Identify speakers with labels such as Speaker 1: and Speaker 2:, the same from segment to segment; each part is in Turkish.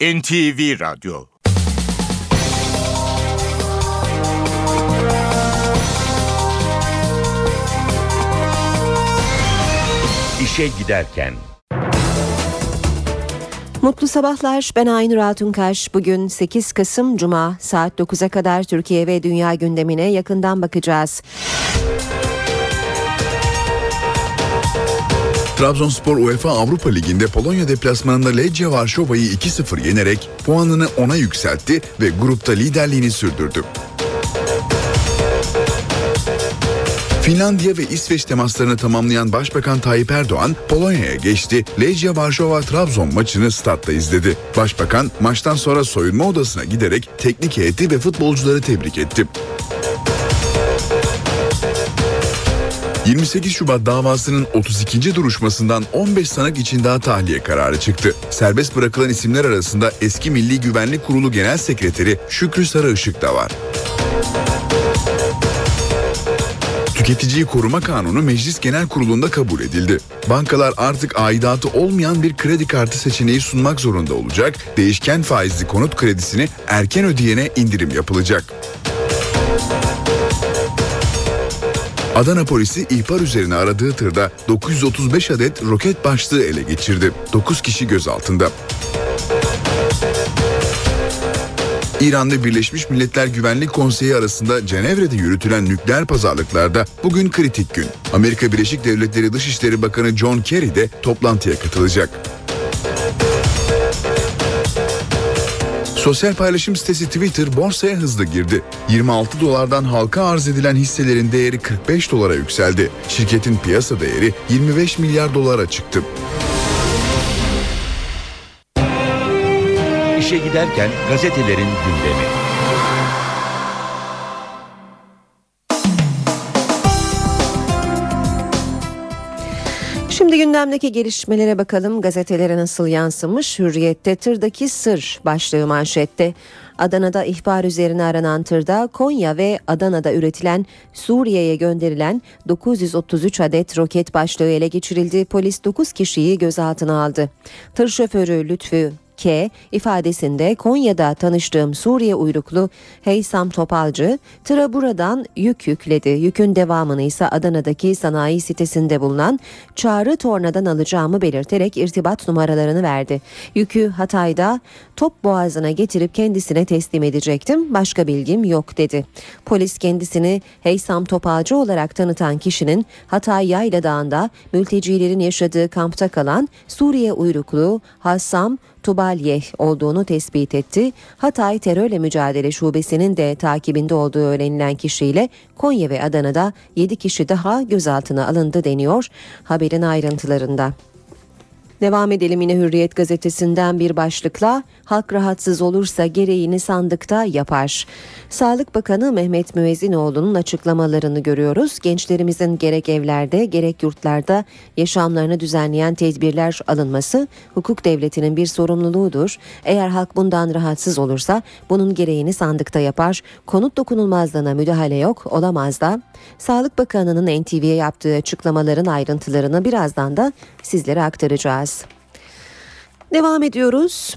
Speaker 1: NTV Radyo İşe Giderken
Speaker 2: Mutlu sabahlar. Ben Aynur Altunkaş. Bugün 8 Kasım Cuma saat 9'a kadar Türkiye ve dünya gündemine yakından bakacağız.
Speaker 3: Trabzonspor UEFA Avrupa Ligi'nde Polonya deplasmanında Legia Varşova'yı 2-0 yenerek puanını 10'a yükseltti ve grupta liderliğini sürdürdü. Finlandiya ve İsveç temaslarını tamamlayan Başbakan Tayyip Erdoğan Polonya'ya geçti. Legia Varşova Trabzon maçını statta izledi. Başbakan maçtan sonra soyunma odasına giderek teknik heyeti ve futbolcuları tebrik etti. 28 Şubat davasının 32. duruşmasından 15 sanık için daha tahliye kararı çıktı. Serbest bırakılan isimler arasında eski Milli Güvenlik Kurulu Genel Sekreteri Şükrü Sarıışık da var. Tüketiciyi Koruma Kanunu Meclis Genel Kurulu'nda kabul edildi. Bankalar artık aidatı olmayan bir kredi kartı seçeneği sunmak zorunda olacak, değişken faizli konut kredisini erken ödeyene indirim yapılacak. Adana polisi ihbar üzerine aradığı tırda 935 adet roket başlığı ele geçirdi. 9 kişi gözaltında. İran ve Birleşmiş Milletler Güvenlik Konseyi arasında Cenevre'de yürütülen nükleer pazarlıklarda bugün kritik gün. Amerika Birleşik Devletleri Dışişleri Bakanı John Kerry de toplantıya katılacak. Sosyal paylaşım sitesi Twitter borsaya hızlı girdi. 26 dolardan halka arz edilen hisselerin değeri 45 dolara yükseldi. Şirketin piyasa değeri 25 milyar dolara çıktı.
Speaker 1: İşe giderken gazetelerin gündemi.
Speaker 2: Gündemdeki gelişmelere bakalım. Gazetelere nasıl yansımış? Hürriyette tırdaki sır başlığı manşette. Adana'da ihbar üzerine aranan tırda Konya ve Adana'da üretilen Suriye'ye gönderilen 933 adet roket başlığı ele geçirildi. Polis 9 kişiyi gözaltına aldı. Tır şoförü Lütfü K ifadesinde Konya'da tanıştığım Suriye uyruklu Heysam Topalcı tıra buradan yük yükledi. Yükün devamını ise Adana'daki sanayi sitesinde bulunan Çağrı Torna'dan alacağımı belirterek irtibat numaralarını verdi. Yükü Hatay'da Top Boğazı'na getirip kendisine teslim edecektim. Başka bilgim yok dedi. Polis kendisini Heysam Topalcı olarak tanıtan kişinin Hatay Yayla Dağı'nda mültecilerin yaşadığı kampta kalan Suriye uyruklu Hassam Tubalyeh olduğunu tespit etti. Hatay Terörle Mücadele Şubesi'nin de takibinde olduğu öğrenilen kişiyle Konya ve Adana'da 7 kişi daha gözaltına alındı deniyor haberin ayrıntılarında. Devam edelim yine Hürriyet gazetesinden bir başlıkla halk rahatsız olursa gereğini sandıkta yapar. Sağlık Bakanı Mehmet Müezzinoğlu'nun açıklamalarını görüyoruz. Gençlerimizin gerek evlerde gerek yurtlarda yaşamlarını düzenleyen tedbirler alınması hukuk devletinin bir sorumluluğudur. Eğer halk bundan rahatsız olursa bunun gereğini sandıkta yapar. Konut dokunulmazlığına müdahale yok olamaz da. Sağlık Bakanı'nın NTV'ye yaptığı açıklamaların ayrıntılarını birazdan da sizlere aktaracağız. Devam ediyoruz.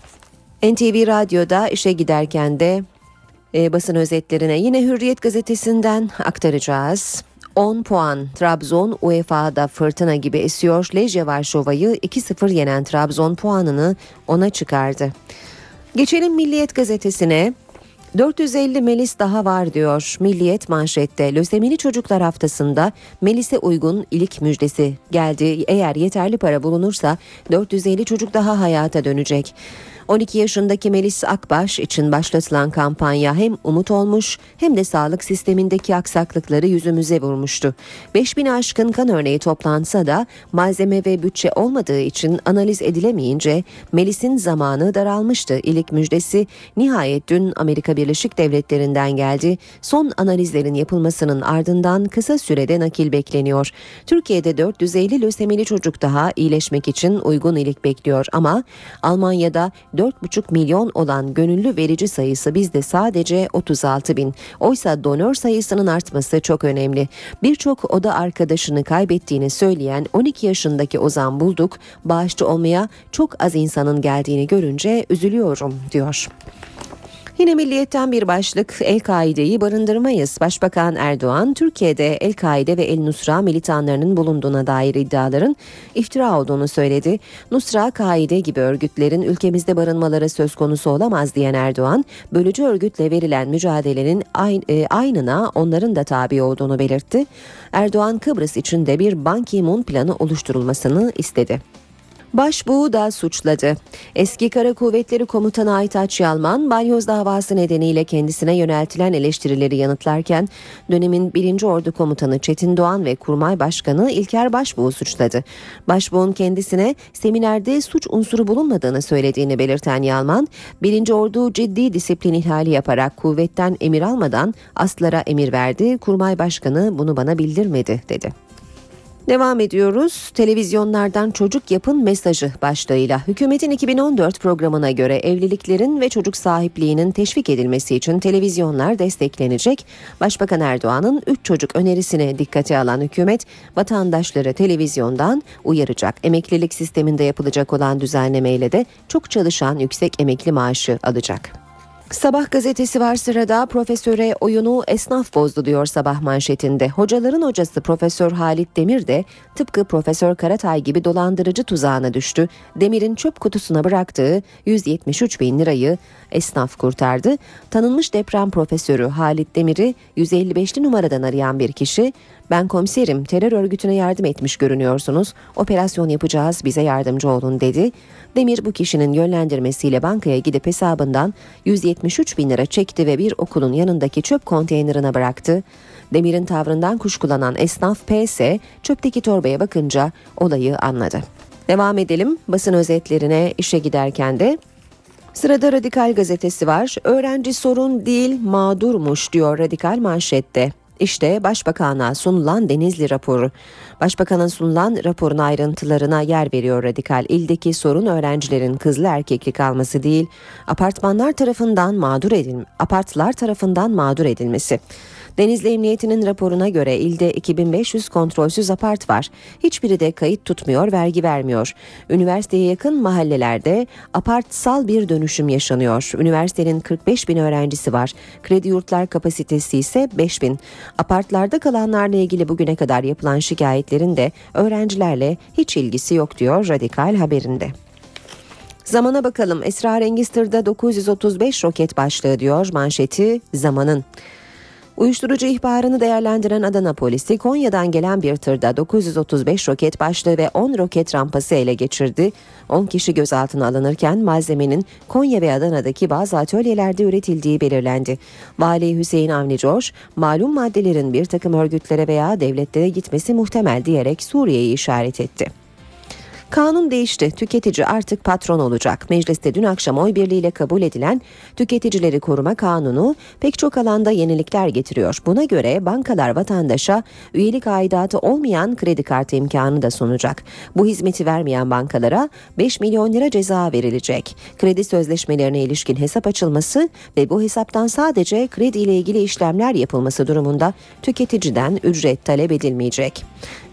Speaker 2: NTV Radyo'da işe giderken de e, basın özetlerine yine Hürriyet gazetesinden aktaracağız. 10 puan Trabzon UEFA'da fırtına gibi esiyor. Lejye Varşova'yı 2-0 yenen Trabzon puanını ona çıkardı. Geçelim Milliyet gazetesine. 450 Melis daha var diyor Milliyet manşette. Lösemili Çocuklar Haftası'nda Melis'e uygun ilik müjdesi geldi. Eğer yeterli para bulunursa 450 çocuk daha hayata dönecek. 12 yaşındaki Melis Akbaş için başlatılan kampanya hem umut olmuş hem de sağlık sistemindeki aksaklıkları yüzümüze vurmuştu. 5000 aşkın kan örneği toplansa da malzeme ve bütçe olmadığı için analiz edilemeyince Melis'in zamanı daralmıştı. İlik müjdesi nihayet dün Amerika Birleşik Devletleri'nden geldi. Son analizlerin yapılmasının ardından kısa sürede nakil bekleniyor. Türkiye'de 450 lösemili çocuk daha iyileşmek için uygun ilik bekliyor ama Almanya'da 4,5 milyon olan gönüllü verici sayısı bizde sadece 36 bin. Oysa donör sayısının artması çok önemli. Birçok oda arkadaşını kaybettiğini söyleyen 12 yaşındaki Ozan Bulduk, bağışçı olmaya çok az insanın geldiğini görünce üzülüyorum diyor. Yine milliyetten bir başlık El-Kaide'yi barındırmayız. Başbakan Erdoğan Türkiye'de El-Kaide ve El-Nusra militanlarının bulunduğuna dair iddiaların iftira olduğunu söyledi. Nusra, Kaide gibi örgütlerin ülkemizde barınmaları söz konusu olamaz diyen Erdoğan, bölücü örgütle verilen mücadelenin e, aynına onların da tabi olduğunu belirtti. Erdoğan Kıbrıs için de bir Ban Ki-moon planı oluşturulmasını istedi. Başbuğu da suçladı. Eski Kara Kuvvetleri Komutanı Aytaç Yalman, balyoz davası nedeniyle kendisine yöneltilen eleştirileri yanıtlarken dönemin 1. Ordu Komutanı Çetin Doğan ve Kurmay Başkanı İlker Başbuğu suçladı. Başbuğ'un kendisine seminerde suç unsuru bulunmadığını söylediğini belirten Yalman, 1. Ordu ciddi disiplin ihlali yaparak kuvvetten emir almadan aslara emir verdi, Kurmay Başkanı bunu bana bildirmedi dedi. Devam ediyoruz. Televizyonlardan çocuk yapın mesajı başlığıyla hükümetin 2014 programına göre evliliklerin ve çocuk sahipliğinin teşvik edilmesi için televizyonlar desteklenecek. Başbakan Erdoğan'ın 3 çocuk önerisine dikkate alan hükümet vatandaşları televizyondan uyaracak. Emeklilik sisteminde yapılacak olan düzenlemeyle de çok çalışan yüksek emekli maaşı alacak. Sabah gazetesi var sırada profesöre oyunu esnaf bozdu diyor sabah manşetinde. Hocaların hocası Profesör Halit Demir de tıpkı Profesör Karatay gibi dolandırıcı tuzağına düştü. Demir'in çöp kutusuna bıraktığı 173 bin lirayı esnaf kurtardı. Tanınmış deprem profesörü Halit Demir'i 155'li numaradan arayan bir kişi ben komiserim terör örgütüne yardım etmiş görünüyorsunuz. Operasyon yapacağız bize yardımcı olun dedi. Demir bu kişinin yönlendirmesiyle bankaya gidip hesabından 173 bin lira çekti ve bir okulun yanındaki çöp konteynerine bıraktı. Demir'in tavrından kuşkulanan esnaf PS çöpteki torbaya bakınca olayı anladı. Devam edelim basın özetlerine işe giderken de Sırada Radikal gazetesi var. Öğrenci sorun değil mağdurmuş diyor Radikal manşette. İşte Başbakan'a sunulan Denizli raporu. Başbakanın sunulan raporun ayrıntılarına yer veriyor radikal. İldeki sorun öğrencilerin kızlı erkekli kalması değil, apartmanlar tarafından mağdur edil apartlar tarafından mağdur edilmesi. Denizli Emniyeti'nin raporuna göre ilde 2500 kontrolsüz apart var. Hiçbiri de kayıt tutmuyor, vergi vermiyor. Üniversiteye yakın mahallelerde apartsal bir dönüşüm yaşanıyor. Üniversitenin 45 bin öğrencisi var. Kredi yurtlar kapasitesi ise 5 bin. Apartlarda kalanlarla ilgili bugüne kadar yapılan şikayetlerin de öğrencilerle hiç ilgisi yok diyor Radikal haberinde. Zamana bakalım. Esrarengiz tırda 935 roket başlığı diyor manşeti zamanın. Uyuşturucu ihbarını değerlendiren Adana polisi Konya'dan gelen bir tırda 935 roket başlığı ve 10 roket rampası ele geçirdi. 10 kişi gözaltına alınırken malzemenin Konya ve Adana'daki bazı atölyelerde üretildiği belirlendi. Vali Hüseyin Avni Coş, malum maddelerin bir takım örgütlere veya devletlere gitmesi muhtemel diyerek Suriye'yi işaret etti. Kanun değişti. Tüketici artık patron olacak. Mecliste dün akşam oy birliğiyle kabul edilen Tüketicileri Koruma Kanunu pek çok alanda yenilikler getiriyor. Buna göre bankalar vatandaşa üyelik aidatı olmayan kredi kartı imkanı da sunacak. Bu hizmeti vermeyen bankalara 5 milyon lira ceza verilecek. Kredi sözleşmelerine ilişkin hesap açılması ve bu hesaptan sadece kredi ile ilgili işlemler yapılması durumunda tüketiciden ücret talep edilmeyecek.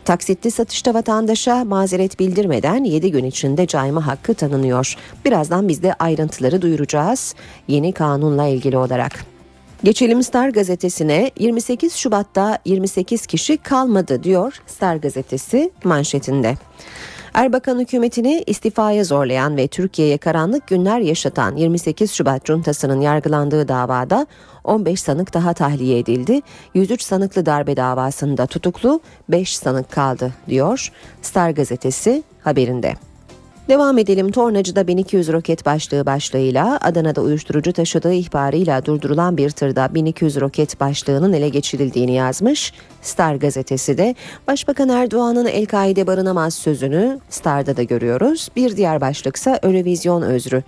Speaker 2: Taksitli satışta vatandaşa mazeret bildirmeden 7 gün içinde cayma hakkı tanınıyor. Birazdan biz de ayrıntıları duyuracağız yeni kanunla ilgili olarak. Geçelim Star gazetesine 28 Şubat'ta 28 kişi kalmadı diyor Star gazetesi manşetinde. Erbakan hükümetini istifaya zorlayan ve Türkiye'ye karanlık günler yaşatan 28 Şubat juntasının yargılandığı davada 15 sanık daha tahliye edildi. 103 sanıklı darbe davasında tutuklu 5 sanık kaldı diyor Star gazetesi haberinde. Devam edelim. Tornacı'da 1200 roket başlığı başlığıyla Adana'da uyuşturucu taşıdığı ihbarıyla durdurulan bir tırda 1200 roket başlığının ele geçirildiğini yazmış. Star gazetesi de Başbakan Erdoğan'ın El-Kaide barınamaz sözünü Star'da da görüyoruz. Bir diğer başlıksa Eurovision özrü.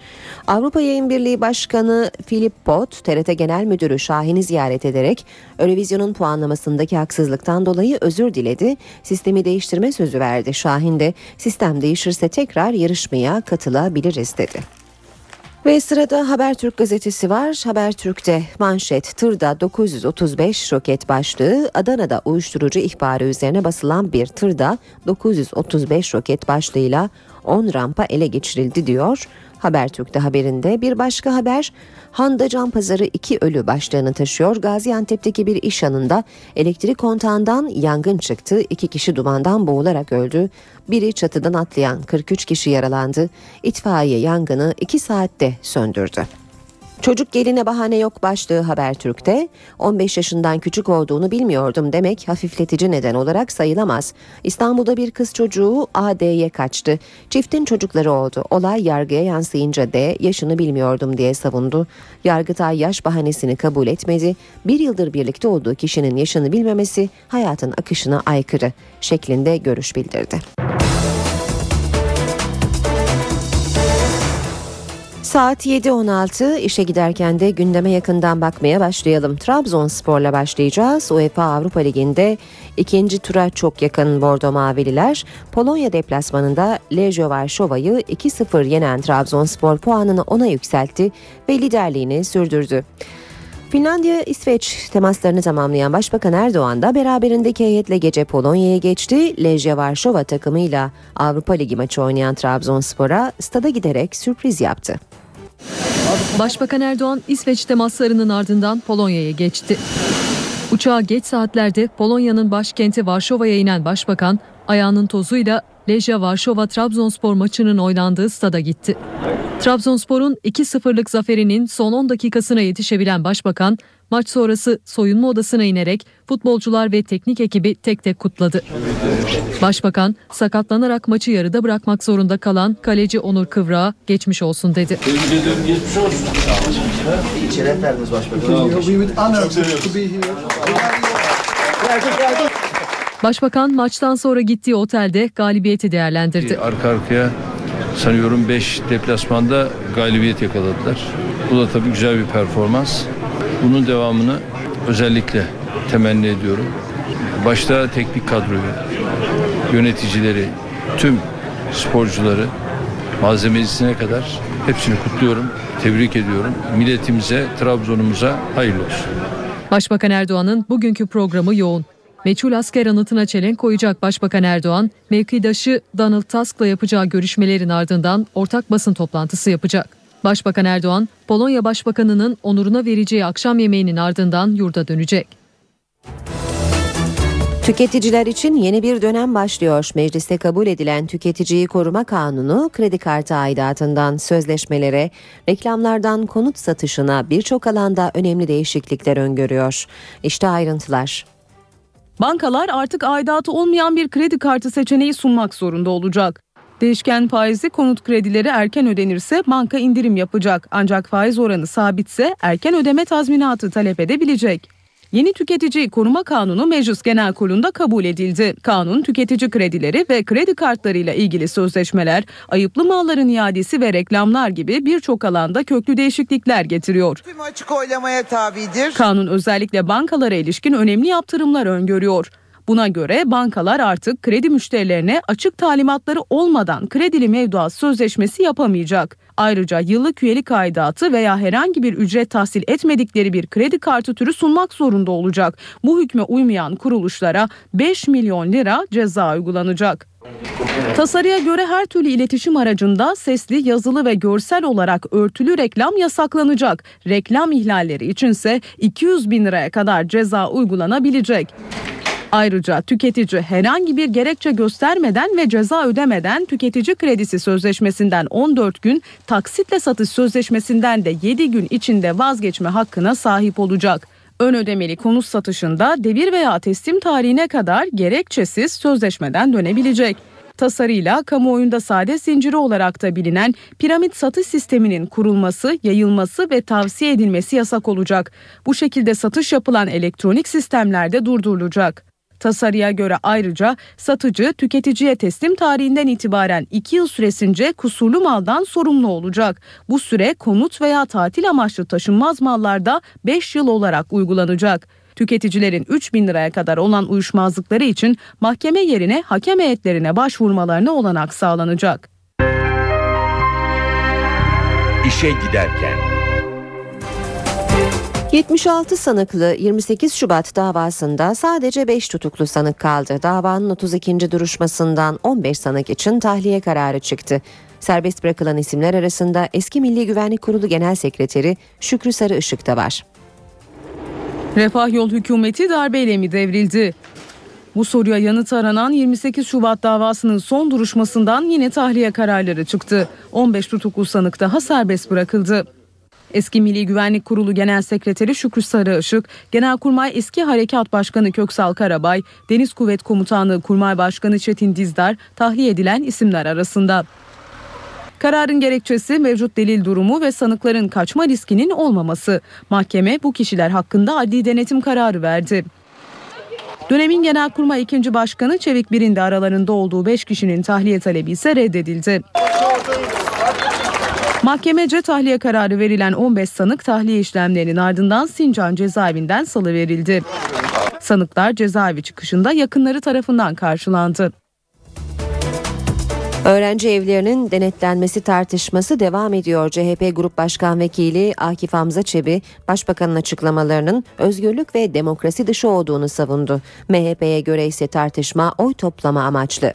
Speaker 2: Avrupa Yayın Birliği Başkanı Philip Pot, TRT Genel Müdürü Şahin'i ziyaret ederek Eurovision'un puanlamasındaki haksızlıktan dolayı özür diledi. Sistemi değiştirme sözü verdi. Şahin de sistem değişirse tekrar yarışmaya katılabiliriz dedi. Ve sırada Habertürk gazetesi var. Habertürk'te manşet tırda 935 roket başlığı Adana'da uyuşturucu ihbarı üzerine basılan bir tırda 935 roket başlığıyla 10 rampa ele geçirildi diyor. Habertürk'te haberinde bir başka haber Handa Can Pazarı 2 ölü başlığını taşıyor. Gaziantep'teki bir iş yanında elektrik kontağından yangın çıktı. İki kişi dumandan boğularak öldü. Biri çatıdan atlayan 43 kişi yaralandı. İtfaiye yangını 2 saatte söndürdü. Çocuk geline bahane yok başlığı Habertürk'te 15 yaşından küçük olduğunu bilmiyordum demek hafifletici neden olarak sayılamaz. İstanbul'da bir kız çocuğu AD'ye kaçtı. Çiftin çocukları oldu. Olay yargıya yansıyınca D yaşını bilmiyordum diye savundu. Yargıtay yaş bahanesini kabul etmedi. Bir yıldır birlikte olduğu kişinin yaşını bilmemesi hayatın akışına aykırı şeklinde görüş bildirdi. Saat 7.16 işe giderken de gündeme yakından bakmaya başlayalım. Trabzonspor'la başlayacağız. UEFA Avrupa Ligi'nde ikinci tura çok yakın Bordo Mavililer Polonya deplasmanında Lejio Varşova'yı 2-0 yenen Trabzonspor puanını 10'a yükseltti ve liderliğini sürdürdü. Finlandiya İsveç temaslarını tamamlayan Başbakan Erdoğan da beraberindeki heyetle gece Polonya'ya geçti. Lejia Varşova takımıyla Avrupa Ligi maçı oynayan Trabzonspor'a stada giderek sürpriz yaptı.
Speaker 4: Başbakan Erdoğan İsveç temaslarının ardından Polonya'ya geçti. Uçağa geç saatlerde Polonya'nın başkenti Varşova'ya inen başbakan ayağının tozuyla Lejia Varşova Trabzonspor maçının oynandığı stada gitti. Trabzonspor'un 2-0'lık zaferinin son 10 dakikasına yetişebilen başbakan maç sonrası soyunma odasına inerek futbolcular ve teknik ekibi tek tek kutladı. Başbakan sakatlanarak maçı yarıda bırakmak zorunda kalan kaleci Onur Kıvrak'a geçmiş olsun dedi.
Speaker 5: Geçmiş olsun.
Speaker 6: Şeref verdiniz başbakanım.
Speaker 4: Başbakan maçtan sonra gittiği otelde galibiyeti değerlendirdi.
Speaker 5: Arka arkaya sanıyorum 5 deplasmanda galibiyet yakaladılar. Bu da tabii güzel bir performans. Bunun devamını özellikle temenni ediyorum. Başta teknik kadroyu, yöneticileri, tüm sporcuları, malzemesine kadar hepsini kutluyorum, tebrik ediyorum. Milletimize, Trabzon'umuza hayırlı olsun.
Speaker 4: Başbakan Erdoğan'ın bugünkü programı yoğun. Meçhul asker anıtına çelenk koyacak Başbakan Erdoğan, mevkidaşı Donald Tusk'la yapacağı görüşmelerin ardından ortak basın toplantısı yapacak. Başbakan Erdoğan, Polonya Başbakanı'nın onuruna vereceği akşam yemeğinin ardından yurda dönecek.
Speaker 2: Tüketiciler için yeni bir dönem başlıyor. Mecliste kabul edilen Tüketiciyi Koruma Kanunu, kredi kartı aidatından sözleşmelere, reklamlardan konut satışına birçok alanda önemli değişiklikler öngörüyor. İşte ayrıntılar.
Speaker 7: Bankalar artık aidatı olmayan bir kredi kartı seçeneği sunmak zorunda olacak. Değişken faizli konut kredileri erken ödenirse banka indirim yapacak. Ancak faiz oranı sabitse erken ödeme tazminatı talep edebilecek. Yeni tüketici koruma kanunu Meclis Genel Kurulu'nda kabul edildi. Kanun tüketici kredileri ve kredi kartlarıyla ilgili sözleşmeler, ayıplı malların iadesi ve reklamlar gibi birçok alanda köklü değişiklikler getiriyor.
Speaker 8: Tüm açık oylamaya tabidir.
Speaker 7: Kanun özellikle bankalara ilişkin önemli yaptırımlar öngörüyor. Buna göre bankalar artık kredi müşterilerine açık talimatları olmadan kredili mevduat sözleşmesi yapamayacak. Ayrıca yıllık üyelik aidatı veya herhangi bir ücret tahsil etmedikleri bir kredi kartı türü sunmak zorunda olacak. Bu hükme uymayan kuruluşlara 5 milyon lira ceza uygulanacak. Tasarıya göre her türlü iletişim aracında sesli, yazılı ve görsel olarak örtülü reklam yasaklanacak. Reklam ihlalleri içinse 200 bin liraya kadar ceza uygulanabilecek. Ayrıca tüketici herhangi bir gerekçe göstermeden ve ceza ödemeden tüketici kredisi sözleşmesinden 14 gün, taksitle satış sözleşmesinden de 7 gün içinde vazgeçme hakkına sahip olacak. Ön ödemeli konut satışında devir veya teslim tarihine kadar gerekçesiz sözleşmeden dönebilecek. Tasarıyla kamuoyunda sade zinciri olarak da bilinen piramit satış sisteminin kurulması, yayılması ve tavsiye edilmesi yasak olacak. Bu şekilde satış yapılan elektronik sistemlerde durdurulacak. Tasarıya göre ayrıca satıcı tüketiciye teslim tarihinden itibaren 2 yıl süresince kusurlu maldan sorumlu olacak. Bu süre konut veya tatil amaçlı taşınmaz mallarda 5 yıl olarak uygulanacak. Tüketicilerin 3 bin liraya kadar olan uyuşmazlıkları için mahkeme yerine hakem heyetlerine başvurmalarına olanak sağlanacak.
Speaker 1: İşe giderken
Speaker 2: 76 sanıklı 28 Şubat davasında sadece 5 tutuklu sanık kaldı. Davanın 32. duruşmasından 15 sanık için tahliye kararı çıktı. Serbest bırakılan isimler arasında eski Milli Güvenlik Kurulu Genel Sekreteri Şükrü Sarıışık da var.
Speaker 7: Refah Yol hükümeti darbeyle mi devrildi? Bu soruya yanıt aranan 28 Şubat davasının son duruşmasından yine tahliye kararları çıktı. 15 tutuklu sanık daha serbest bırakıldı. Eski Milli Güvenlik Kurulu Genel Sekreteri Şükrü Sarıışık, Genelkurmay Eski Harekat Başkanı Köksal Karabay, Deniz Kuvvet Komutanlığı Kurmay Başkanı Çetin Dizdar tahliye edilen isimler arasında. Kararın gerekçesi mevcut delil durumu ve sanıkların kaçma riskinin olmaması. Mahkeme bu kişiler hakkında adli denetim kararı verdi. Dönemin Genelkurmay 2. Başkanı Çevik Bir'in aralarında olduğu 5 kişinin tahliye talebi ise reddedildi. Mahkemece tahliye kararı verilen 15 sanık tahliye işlemlerinin ardından Sincan cezaevinden salıverildi. Sanıklar cezaevi çıkışında yakınları tarafından karşılandı.
Speaker 2: Öğrenci evlerinin denetlenmesi tartışması devam ediyor. CHP Grup Başkan Vekili Akif Hamza Çebi, Başbakanın açıklamalarının özgürlük ve demokrasi dışı olduğunu savundu. MHP'ye göre ise tartışma oy toplama amaçlı.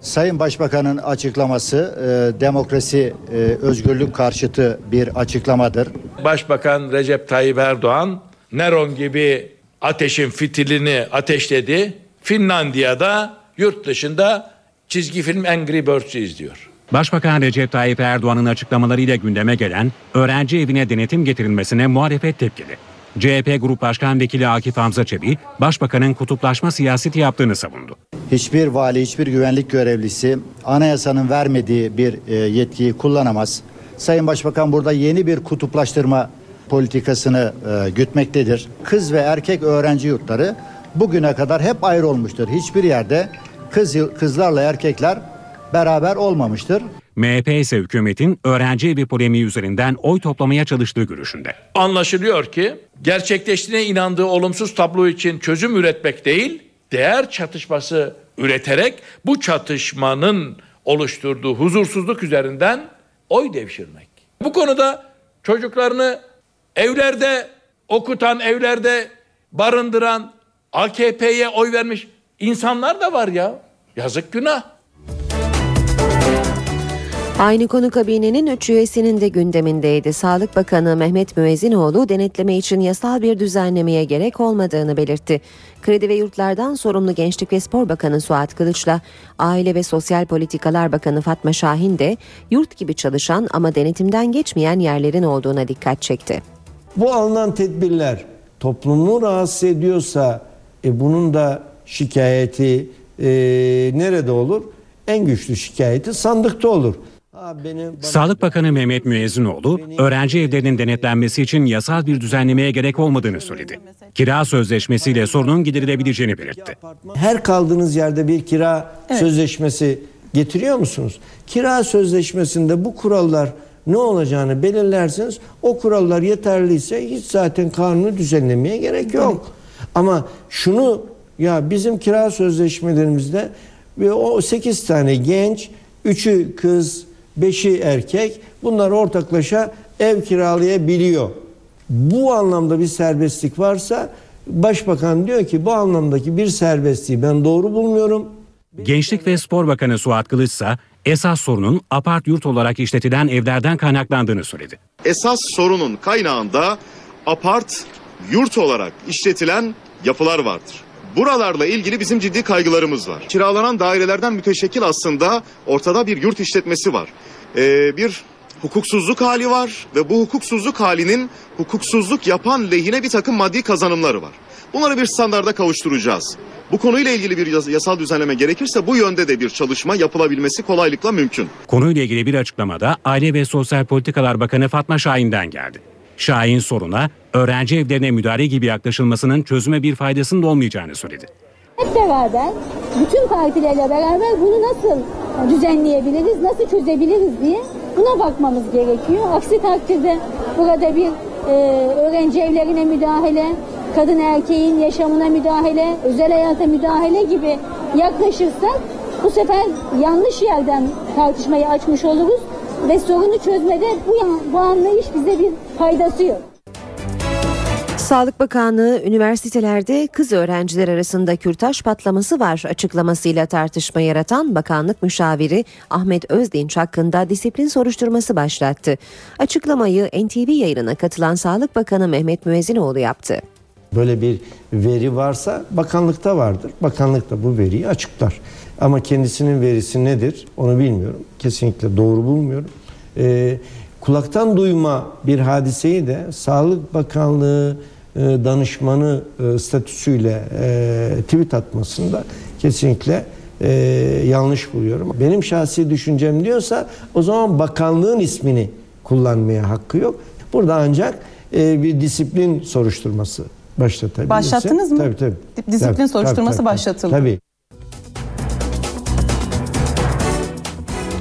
Speaker 9: Sayın Başbakan'ın açıklaması e, demokrasi, e, özgürlük karşıtı bir açıklamadır.
Speaker 10: Başbakan Recep Tayyip Erdoğan Neron gibi ateşin fitilini ateşledi. Finlandiya'da yurt dışında çizgi film Angry Birds'ü izliyor.
Speaker 11: Başbakan Recep Tayyip Erdoğan'ın açıklamalarıyla gündeme gelen öğrenci evine denetim getirilmesine muhalefet tepkili. CHP Grup Başkan Vekili Akif Hamza Çebi, Başbakanın kutuplaşma siyaseti yaptığını savundu.
Speaker 9: Hiçbir vali, hiçbir güvenlik görevlisi anayasanın vermediği bir e, yetkiyi kullanamaz. Sayın Başbakan burada yeni bir kutuplaştırma politikasını e, gütmektedir. Kız ve erkek öğrenci yurtları bugüne kadar hep ayrı olmuştur. Hiçbir yerde kız kızlarla erkekler beraber olmamıştır.
Speaker 11: MHP ise hükümetin öğrenci evi polemiği üzerinden oy toplamaya çalıştığı görüşünde.
Speaker 10: Anlaşılıyor ki gerçekleştiğine inandığı olumsuz tablo için çözüm üretmek değil, değer çatışması üreterek bu çatışmanın oluşturduğu huzursuzluk üzerinden oy devşirmek. Bu konuda çocuklarını evlerde okutan, evlerde barındıran, AKP'ye oy vermiş insanlar da var ya. Yazık günah.
Speaker 2: Aynı konu kabinenin 3 üyesinin de gündemindeydi. Sağlık Bakanı Mehmet Müezzinoğlu denetleme için yasal bir düzenlemeye gerek olmadığını belirtti. Kredi ve Yurtlardan sorumlu Gençlik ve Spor Bakanı Suat Kılıç'la Aile ve Sosyal Politikalar Bakanı Fatma Şahin de yurt gibi çalışan ama denetimden geçmeyen yerlerin olduğuna dikkat çekti.
Speaker 12: Bu alınan tedbirler toplumu rahatsız ediyorsa e, bunun da şikayeti e, nerede olur? En güçlü şikayeti sandıkta olur.
Speaker 11: Sağlık Bakanı Mehmet Müezzinoğlu, öğrenci evlerinin denetlenmesi için yasal bir düzenlemeye gerek olmadığını söyledi. Kira sözleşmesiyle sorunun giderilebileceğini belirtti.
Speaker 12: Her kaldığınız yerde bir kira evet. sözleşmesi getiriyor musunuz? Kira sözleşmesinde bu kurallar ne olacağını belirlersiniz. O kurallar yeterliyse hiç zaten kanunu düzenlemeye gerek yok. Ama şunu ya bizim kira sözleşmelerimizde ve o 8 tane genç, 3'ü kız, beşi erkek bunlar ortaklaşa ev kiralayabiliyor. Bu anlamda bir serbestlik varsa başbakan diyor ki bu anlamdaki bir serbestliği ben doğru bulmuyorum.
Speaker 11: Gençlik ve Spor Bakanı Suat Kılıç ise esas sorunun apart yurt olarak işletilen evlerden kaynaklandığını söyledi.
Speaker 13: Esas sorunun kaynağında apart yurt olarak işletilen yapılar vardır. Buralarla ilgili bizim ciddi kaygılarımız var. Kiralanan dairelerden müteşekkil aslında ortada bir yurt işletmesi var. Ee, bir hukuksuzluk hali var ve bu hukuksuzluk halinin hukuksuzluk yapan lehine bir takım maddi kazanımları var. Bunları bir standarda kavuşturacağız. Bu konuyla ilgili bir yasal düzenleme gerekirse bu yönde de bir çalışma yapılabilmesi kolaylıkla mümkün.
Speaker 11: Konuyla ilgili bir açıklamada Aile ve Sosyal Politikalar Bakanı Fatma Şahin'den geldi. Şahin soruna öğrenci evlerine müdahale gibi yaklaşılmasının çözüme bir faydasının olmayacağını söyledi.
Speaker 14: Hep beraber, bütün partilerle beraber bunu nasıl düzenleyebiliriz, nasıl çözebiliriz diye buna bakmamız gerekiyor. Aksi takdirde burada bir e, öğrenci evlerine müdahale, kadın erkeğin yaşamına müdahale, özel hayata müdahale gibi yaklaşırsak bu sefer yanlış yerden tartışmayı açmış oluruz ve sorunu çözmede bu, bu anlayış bize bir faydası yok.
Speaker 2: Sağlık Bakanlığı üniversitelerde kız öğrenciler arasında kürtaj patlaması var açıklamasıyla tartışma yaratan bakanlık müşaviri Ahmet Özdinç hakkında disiplin soruşturması başlattı. Açıklamayı NTV yayınına katılan Sağlık Bakanı Mehmet Müezzinoğlu yaptı.
Speaker 12: Böyle bir veri varsa bakanlıkta vardır. Bakanlık da bu veriyi açıklar. Ama kendisinin verisi nedir onu bilmiyorum. Kesinlikle doğru bulmuyorum. Ee, kulaktan duyma bir hadiseyi de Sağlık Bakanlığı danışmanı e, statüsüyle e, tweet atmasında kesinlikle e, yanlış buluyorum. Benim şahsi düşüncem diyorsa o zaman bakanlığın ismini kullanmaya hakkı yok. Burada ancak e, bir disiplin soruşturması başlatabilirse.
Speaker 7: Başlattınız mı?
Speaker 12: Tabii tabii.
Speaker 7: Disiplin
Speaker 12: Tabii,
Speaker 7: soruşturması
Speaker 12: tabii, tabii,
Speaker 7: başlatıldı.
Speaker 12: Tabii.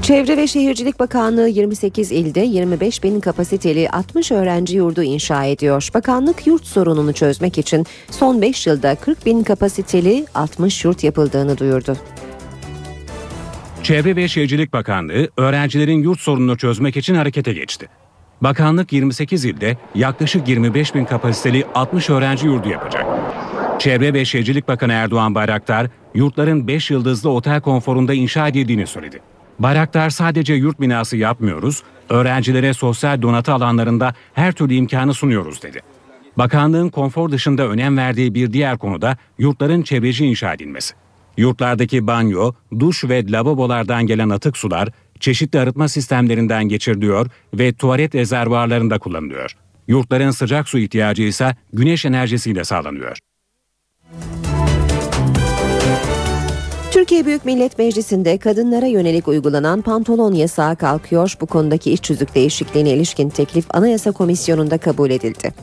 Speaker 2: Çevre ve Şehircilik Bakanlığı 28 ilde 25 bin kapasiteli 60 öğrenci yurdu inşa ediyor. Bakanlık yurt sorununu çözmek için son 5 yılda 40 bin kapasiteli 60 yurt yapıldığını duyurdu.
Speaker 11: Çevre ve Şehircilik Bakanlığı öğrencilerin yurt sorununu çözmek için harekete geçti. Bakanlık 28 ilde yaklaşık 25 bin kapasiteli 60 öğrenci yurdu yapacak. Çevre ve Şehircilik Bakanı Erdoğan Bayraktar, yurtların 5 yıldızlı otel konforunda inşa edildiğini söyledi. Bayraktar sadece yurt binası yapmıyoruz, öğrencilere sosyal donatı alanlarında her türlü imkanı sunuyoruz dedi. Bakanlığın konfor dışında önem verdiği bir diğer konu da yurtların çevreci inşa edilmesi. Yurtlardaki banyo, duş ve lavabolardan gelen atık sular çeşitli arıtma sistemlerinden geçiriliyor ve tuvalet rezervuarlarında kullanılıyor. Yurtların sıcak su ihtiyacı ise güneş enerjisiyle sağlanıyor.
Speaker 2: Türkiye Büyük Millet Meclisi'nde kadınlara yönelik uygulanan pantolon yasağı kalkıyor. Bu konudaki iç tüzük değişikliğine ilişkin teklif Anayasa Komisyonu'nda kabul edildi.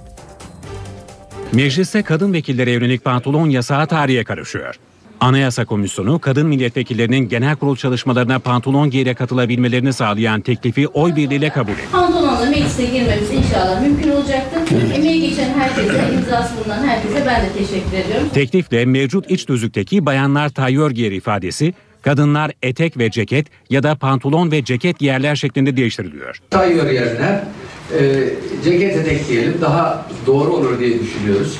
Speaker 11: Mecliste kadın vekillere yönelik pantolon yasağı tarihe karışıyor. Anayasa Komisyonu kadın milletvekillerinin genel kurul çalışmalarına pantolon giyerek katılabilmelerini sağlayan teklifi oy birliğiyle kabul etti.
Speaker 15: Pantolonla meclise girmemiz inşallah mümkün olacaktır. Emeği geçen herkese, imzası bulunan herkese ben de teşekkür ediyorum.
Speaker 11: Teklifle mevcut iç tüzükteki bayanlar tayyör giyer ifadesi kadınlar etek ve ceket ya da pantolon ve ceket giyerler şeklinde değiştiriliyor.
Speaker 16: Tayyör yerine e, ceket etek diyelim daha doğru olur diye düşünüyoruz.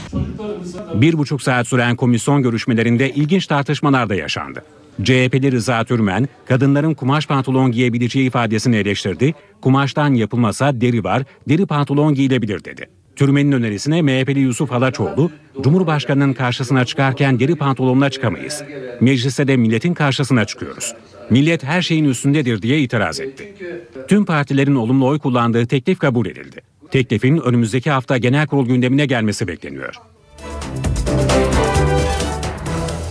Speaker 11: Bir buçuk saat süren komisyon görüşmelerinde ilginç tartışmalar da yaşandı. CHP'li Rıza Türmen, kadınların kumaş pantolon giyebileceği ifadesini eleştirdi. Kumaştan yapılmasa deri var, deri pantolon giyilebilir dedi. Türmen'in önerisine MHP'li Yusuf Halaçoğlu, Cumhurbaşkanı'nın karşısına çıkarken deri pantolonla çıkamayız. Mecliste de milletin karşısına çıkıyoruz. Millet her şeyin üstündedir diye itiraz etti. Tüm partilerin olumlu oy kullandığı teklif kabul edildi. Teklifin önümüzdeki hafta genel kurul gündemine gelmesi bekleniyor.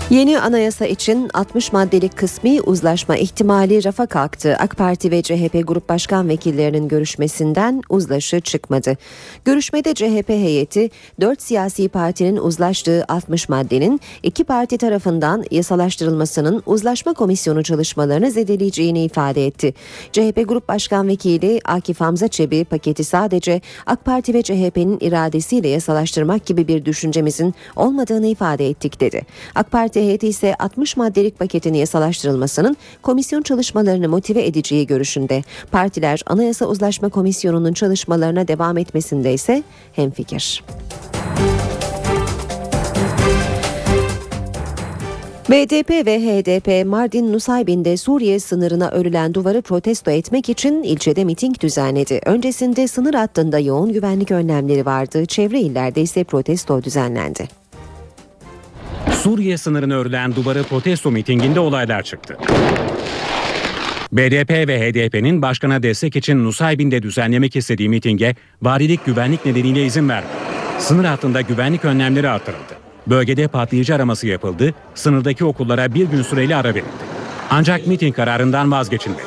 Speaker 2: Yeni anayasa için 60 maddelik kısmi uzlaşma ihtimali rafa kalktı. AK Parti ve CHP Grup Başkan Vekillerinin görüşmesinden uzlaşı çıkmadı. Görüşmede CHP heyeti 4 siyasi partinin uzlaştığı 60 maddenin iki parti tarafından yasalaştırılmasının uzlaşma komisyonu çalışmalarını zedeleyeceğini ifade etti. CHP Grup Başkan Vekili Akif Hamza Çebi paketi sadece AK Parti ve CHP'nin iradesiyle yasalaştırmak gibi bir düşüncemizin olmadığını ifade ettik dedi. AK Parti heyeti ise 60 maddelik paketin yasalaştırılmasının komisyon çalışmalarını motive edeceği görüşünde. Partiler Anayasa Uzlaşma Komisyonu'nun çalışmalarına devam etmesinde ise hemfikir. BDP ve HDP Mardin Nusaybin'de Suriye sınırına örülen duvarı protesto etmek için ilçede miting düzenledi. Öncesinde sınır hattında yoğun güvenlik önlemleri vardı. Çevre illerde ise protesto düzenlendi.
Speaker 11: Suriye sınırına örülen duvarı protesto mitinginde olaylar çıktı. BDP ve HDP'nin başkana destek için Nusaybin'de düzenlemek istediği mitinge valilik güvenlik nedeniyle izin vermedi. Sınır hattında güvenlik önlemleri artırıldı. Bölgede patlayıcı araması yapıldı, sınırdaki okullara bir gün süreli ara verildi. Ancak miting kararından vazgeçilmedi.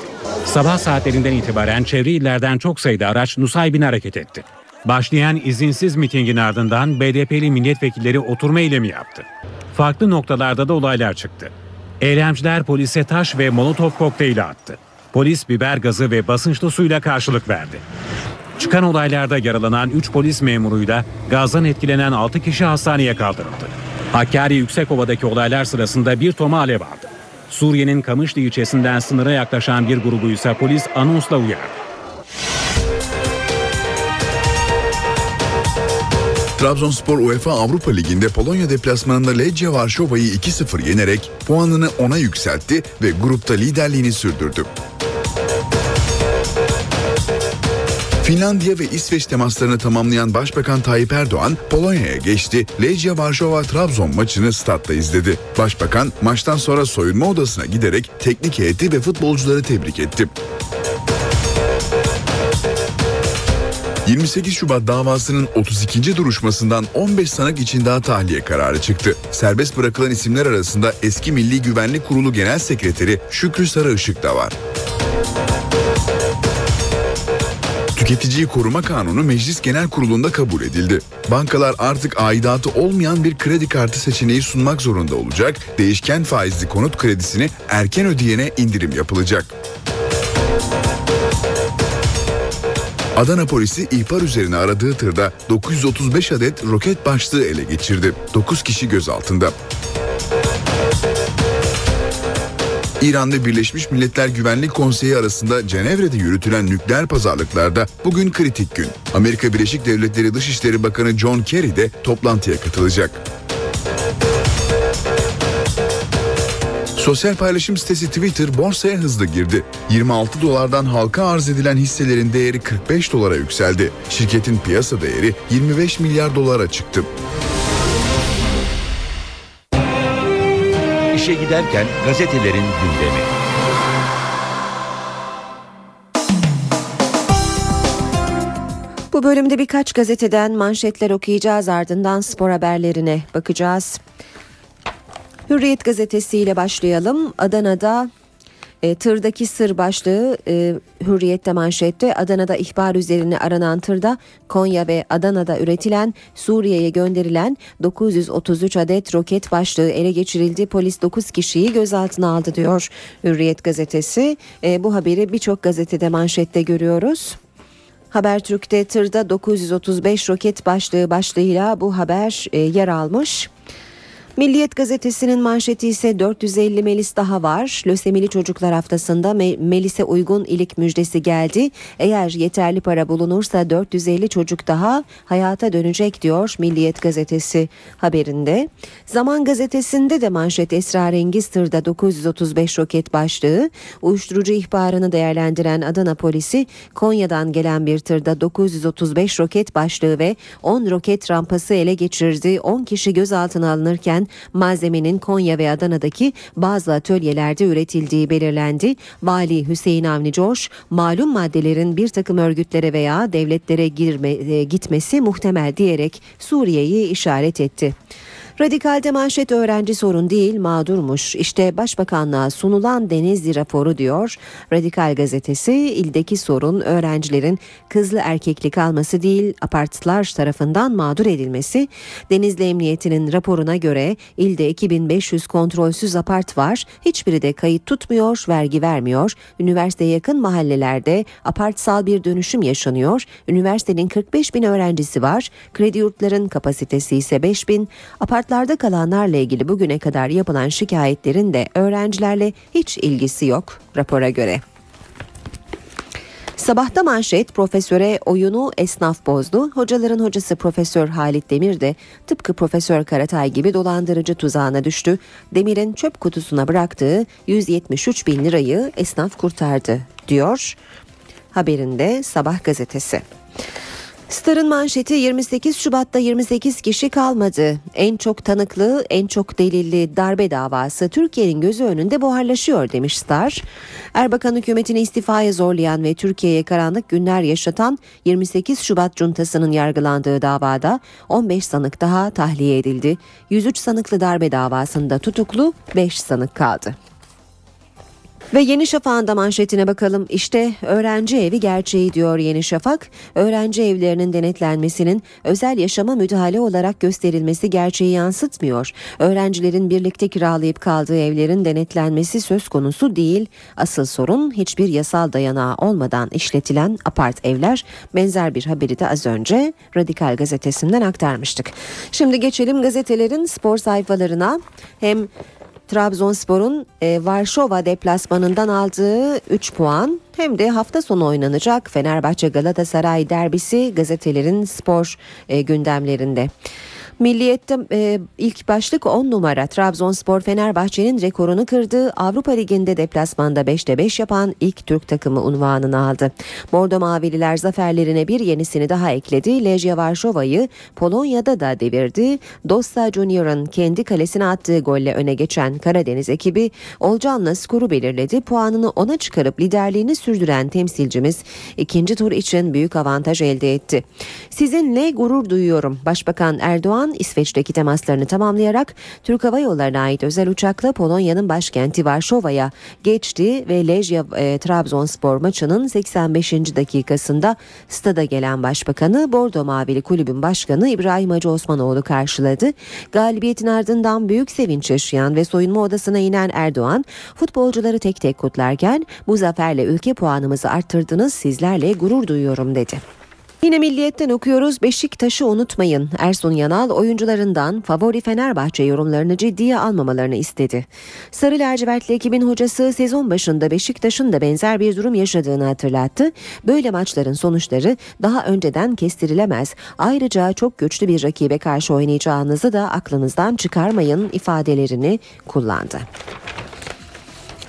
Speaker 11: Sabah saatlerinden itibaren çevre illerden çok sayıda araç Nusaybin'e hareket etti. Başlayan izinsiz mitingin ardından BDP'li milletvekilleri oturma eylemi yaptı. Farklı noktalarda da olaylar çıktı. Eylemciler polise taş ve molotof kokteyli attı. Polis biber gazı ve basınçlı suyla karşılık verdi. Çıkan olaylarda yaralanan 3 polis memuruyla gazdan etkilenen 6 kişi hastaneye kaldırıldı. Hakkari Yüksekova'daki olaylar sırasında bir toma alev aldı. Suriye'nin Kamışlı ilçesinden sınıra yaklaşan bir grubu ise polis anonsla uyardı.
Speaker 3: Trabzonspor UEFA Avrupa Ligi'nde Polonya deplasmanında Legia Varşova'yı 2-0 yenerek puanını 10'a yükseltti ve grupta liderliğini sürdürdü. Finlandiya ve İsveç temaslarını tamamlayan Başbakan Tayyip Erdoğan Polonya'ya geçti. Legia Varşova Trabzon maçını statta izledi. Başbakan maçtan sonra soyunma odasına giderek teknik heyeti ve futbolcuları tebrik etti. 28 Şubat davasının 32. duruşmasından 15 sanık için daha tahliye kararı çıktı. Serbest bırakılan isimler arasında eski Milli Güvenlik Kurulu Genel Sekreteri Şükrü Sarıışık da var. Tüketiciyi Koruma Kanunu Meclis Genel Kurulu'nda kabul edildi. Bankalar artık aidatı olmayan bir kredi kartı seçeneği sunmak zorunda olacak. Değişken faizli konut kredisini erken ödeyene indirim yapılacak. Adana polisi ihbar üzerine aradığı tırda 935 adet roket başlığı ele geçirdi. 9 kişi gözaltında. İran'da Birleşmiş Milletler Güvenlik Konseyi arasında Cenevre'de yürütülen nükleer pazarlıklarda bugün kritik gün. Amerika Birleşik Devletleri Dışişleri Bakanı John Kerry de toplantıya katılacak. Sosyal paylaşım sitesi Twitter borsaya hızlı girdi. 26 dolardan halka arz edilen hisselerin değeri 45 dolara yükseldi. Şirketin piyasa değeri 25 milyar dolara çıktı.
Speaker 1: İşe giderken gazetelerin gündemi.
Speaker 2: Bu bölümde birkaç gazeteden manşetler okuyacağız ardından spor haberlerine bakacağız. Hürriyet gazetesiyle başlayalım. Adana'da e, tırdaki sır başlığı e, Hürriyet'te manşette Adana'da ihbar üzerine aranan tırda Konya ve Adana'da üretilen Suriye'ye gönderilen 933 adet roket başlığı ele geçirildi. Polis 9 kişiyi gözaltına aldı diyor Hürriyet gazetesi. E, bu haberi birçok gazetede manşette görüyoruz. Habertürk'te tırda 935 roket başlığı başlığıyla bu haber e, yer almış. Milliyet gazetesinin manşeti ise 450 Melis daha var. Lösemili Çocuklar Haftası'nda Melis'e uygun ilik müjdesi geldi. Eğer yeterli para bulunursa 450 çocuk daha hayata dönecek diyor Milliyet gazetesi haberinde. Zaman gazetesinde de manşet esrarengiz tırda 935 roket başlığı. Uyuşturucu ihbarını değerlendiren Adana polisi Konya'dan gelen bir tırda 935 roket başlığı ve 10 roket rampası ele geçirdi. 10 kişi gözaltına alınırken malzemenin Konya ve Adana'daki bazı atölyelerde üretildiği belirlendi. Vali Hüseyin Avni Coş, malum maddelerin bir takım örgütlere veya devletlere girme, e, gitmesi muhtemel diyerek Suriye'yi işaret etti. Radikalde manşet öğrenci sorun değil mağdurmuş. İşte Başbakanlığa sunulan Denizli raporu diyor. Radikal gazetesi ildeki sorun öğrencilerin kızlı erkekli kalması değil apartlar tarafından mağdur edilmesi. Denizli Emniyeti'nin raporuna göre ilde 2500 kontrolsüz apart var. Hiçbiri de kayıt tutmuyor, vergi vermiyor. Üniversiteye yakın mahallelerde apartsal bir dönüşüm yaşanıyor. Üniversitenin 45 bin öğrencisi var. Kredi yurtların kapasitesi ise 5 bin. Apart Apartlarda kalanlarla ilgili bugüne kadar yapılan şikayetlerin de öğrencilerle hiç ilgisi yok rapora göre. Sabahta manşet profesöre oyunu esnaf bozdu. Hocaların hocası Profesör Halit Demir de tıpkı Profesör Karatay gibi dolandırıcı tuzağına düştü. Demir'in çöp kutusuna bıraktığı 173 bin lirayı esnaf kurtardı diyor haberinde Sabah gazetesi. Star'ın manşeti 28 Şubat'ta 28 kişi kalmadı. En çok tanıklı, en çok delilli darbe davası Türkiye'nin gözü önünde buharlaşıyor demiş Star. Erbakan hükümetini istifaya zorlayan ve Türkiye'ye karanlık günler yaşatan 28 Şubat cuntasının yargılandığı davada 15 sanık daha tahliye edildi. 103 sanıklı darbe davasında tutuklu 5 sanık kaldı. Ve Yeni Şafak'ın da manşetine bakalım. İşte öğrenci evi gerçeği diyor Yeni Şafak. Öğrenci evlerinin denetlenmesinin özel yaşama müdahale olarak gösterilmesi gerçeği yansıtmıyor. Öğrencilerin birlikte kiralayıp kaldığı evlerin denetlenmesi söz konusu değil. Asıl sorun hiçbir yasal dayanağı olmadan işletilen apart evler. Benzer bir haberi de az önce Radikal gazetesinden aktarmıştık. Şimdi geçelim gazetelerin spor sayfalarına. Hem Trabzonspor'un e, Varşova deplasmanından aldığı 3 puan hem de hafta sonu oynanacak Fenerbahçe Galatasaray derbisi gazetelerin spor e, gündemlerinde. Milliyet'te e, ilk başlık 10 numara Trabzonspor Fenerbahçe'nin rekorunu kırdı. Avrupa Ligi'nde deplasmanda 5'te 5 yapan ilk Türk takımı unvanını aldı. Bordo Mavililer zaferlerine bir yenisini daha ekledi. Lejia Varşova'yı Polonya'da da devirdi. Dosta Junior'ın kendi kalesine attığı golle öne geçen Karadeniz ekibi Olcan'la skoru belirledi. Puanını ona çıkarıp liderliğini sürdüren temsilcimiz ikinci tur için büyük avantaj elde etti. Sizinle gurur duyuyorum. Başbakan Erdoğan İsveç'teki temaslarını tamamlayarak Türk Hava Yolları'na ait özel uçakla Polonya'nın başkenti Varşova'ya geçti ve Lejia e, Trabzonspor maçının 85. dakikasında stada gelen başbakanı Bordo Mavili Kulübün Başkanı İbrahim Hacı Osmanoğlu karşıladı. Galibiyetin ardından büyük sevinç yaşayan ve soyunma odasına inen Erdoğan futbolcuları tek tek kutlarken bu zaferle ülke puanımızı arttırdınız sizlerle gurur duyuyorum dedi. Yine Milliyet'ten okuyoruz Beşiktaş'ı unutmayın. Ersun Yanal oyuncularından favori Fenerbahçe yorumlarını ciddiye almamalarını istedi. Sarı lacivertli ekibin hocası sezon başında Beşiktaş'ın da benzer bir durum yaşadığını hatırlattı. Böyle maçların sonuçları daha önceden kestirilemez. Ayrıca çok güçlü bir rakibe karşı oynayacağınızı da aklınızdan çıkarmayın ifadelerini kullandı.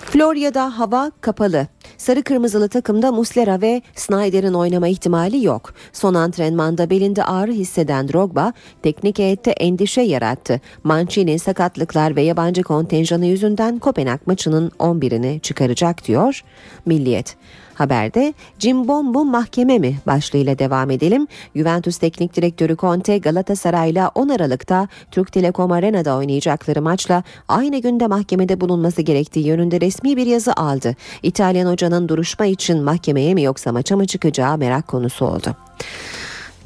Speaker 2: Florya'da hava kapalı. Sarı kırmızılı takımda Muslera ve Snyder'in oynama ihtimali yok. Son antrenmanda belinde ağrı hisseden Drogba teknik heyette endişe yarattı. Mancini sakatlıklar ve yabancı kontenjanı yüzünden Kopenhag maçının 11'ini çıkaracak diyor Milliyet. Haberde Cimbombu mahkeme mi başlığıyla devam edelim. Juventus Teknik Direktörü Conte Galatasaray'la 10 Aralık'ta Türk Telekom Arena'da oynayacakları maçla aynı günde mahkemede bulunması gerektiği yönünde resmi bir yazı aldı. İtalyan hocanın duruşma için mahkemeye mi yoksa maça mı çıkacağı merak konusu oldu.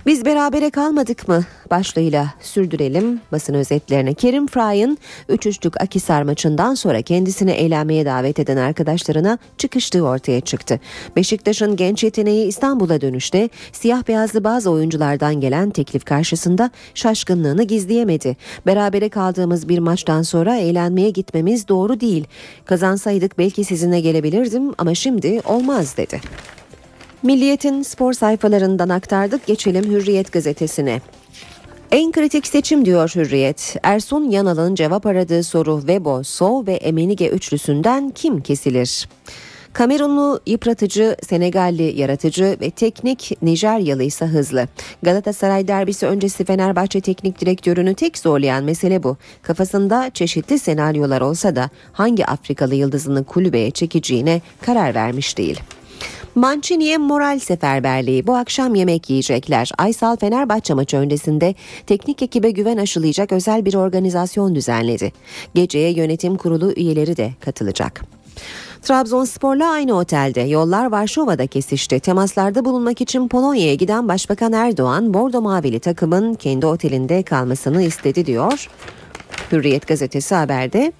Speaker 2: Biz berabere kalmadık mı başlığıyla sürdürelim basın özetlerine. Kerim Fry'ın 3 üçlük Akisar maçından sonra kendisini eğlenmeye davet eden arkadaşlarına çıkıştığı ortaya çıktı. Beşiktaş'ın genç yeteneği İstanbul'a dönüşte siyah beyazlı bazı oyunculardan gelen teklif karşısında şaşkınlığını gizleyemedi. Berabere kaldığımız bir maçtan sonra eğlenmeye gitmemiz doğru değil. Kazansaydık belki sizinle gelebilirdim ama şimdi olmaz dedi. Milliyet'in spor sayfalarından aktardık geçelim Hürriyet gazetesine. En kritik seçim diyor Hürriyet. Ersun Yanal'ın cevap aradığı soru Vebo, So ve Emenige üçlüsünden kim kesilir? Kamerunlu yıpratıcı, Senegalli yaratıcı ve teknik Nijeryalı ise hızlı. Galatasaray derbisi öncesi Fenerbahçe teknik direktörünü tek zorlayan mesele bu. Kafasında çeşitli senaryolar olsa da hangi Afrikalı yıldızını kulübeye çekeceğine karar vermiş değil. Mancini'ye moral seferberliği. Bu akşam yemek yiyecekler. Aysal Fenerbahçe maçı öncesinde teknik ekibe güven aşılayacak özel bir organizasyon düzenledi. Geceye yönetim kurulu üyeleri de katılacak. Trabzonspor'la aynı otelde yollar Varşova'da kesişti. Temaslarda bulunmak için Polonya'ya giden Başbakan Erdoğan Bordo Mavili takımın kendi otelinde kalmasını istedi diyor. Hürriyet gazetesi haberde.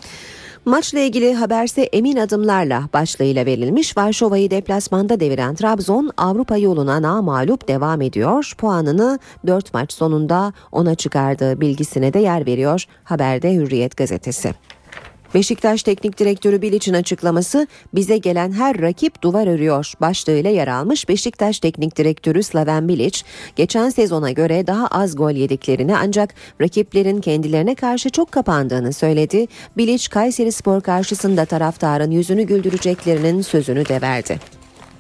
Speaker 2: Maçla ilgili haberse emin adımlarla başlığıyla verilmiş. Varşova'yı deplasmanda deviren Trabzon Avrupa yoluna namalup devam ediyor. Puanını 4 maç sonunda ona çıkardığı bilgisine de yer veriyor haberde Hürriyet gazetesi. Beşiktaş Teknik Direktörü Bilic'in açıklaması bize gelen her rakip duvar örüyor başlığıyla yer almış. Beşiktaş Teknik Direktörü Slaven Bilic geçen sezona göre daha az gol yediklerini ancak rakiplerin kendilerine karşı çok kapandığını söyledi. Bilic Kayseri Spor karşısında taraftarın yüzünü güldüreceklerinin sözünü de verdi.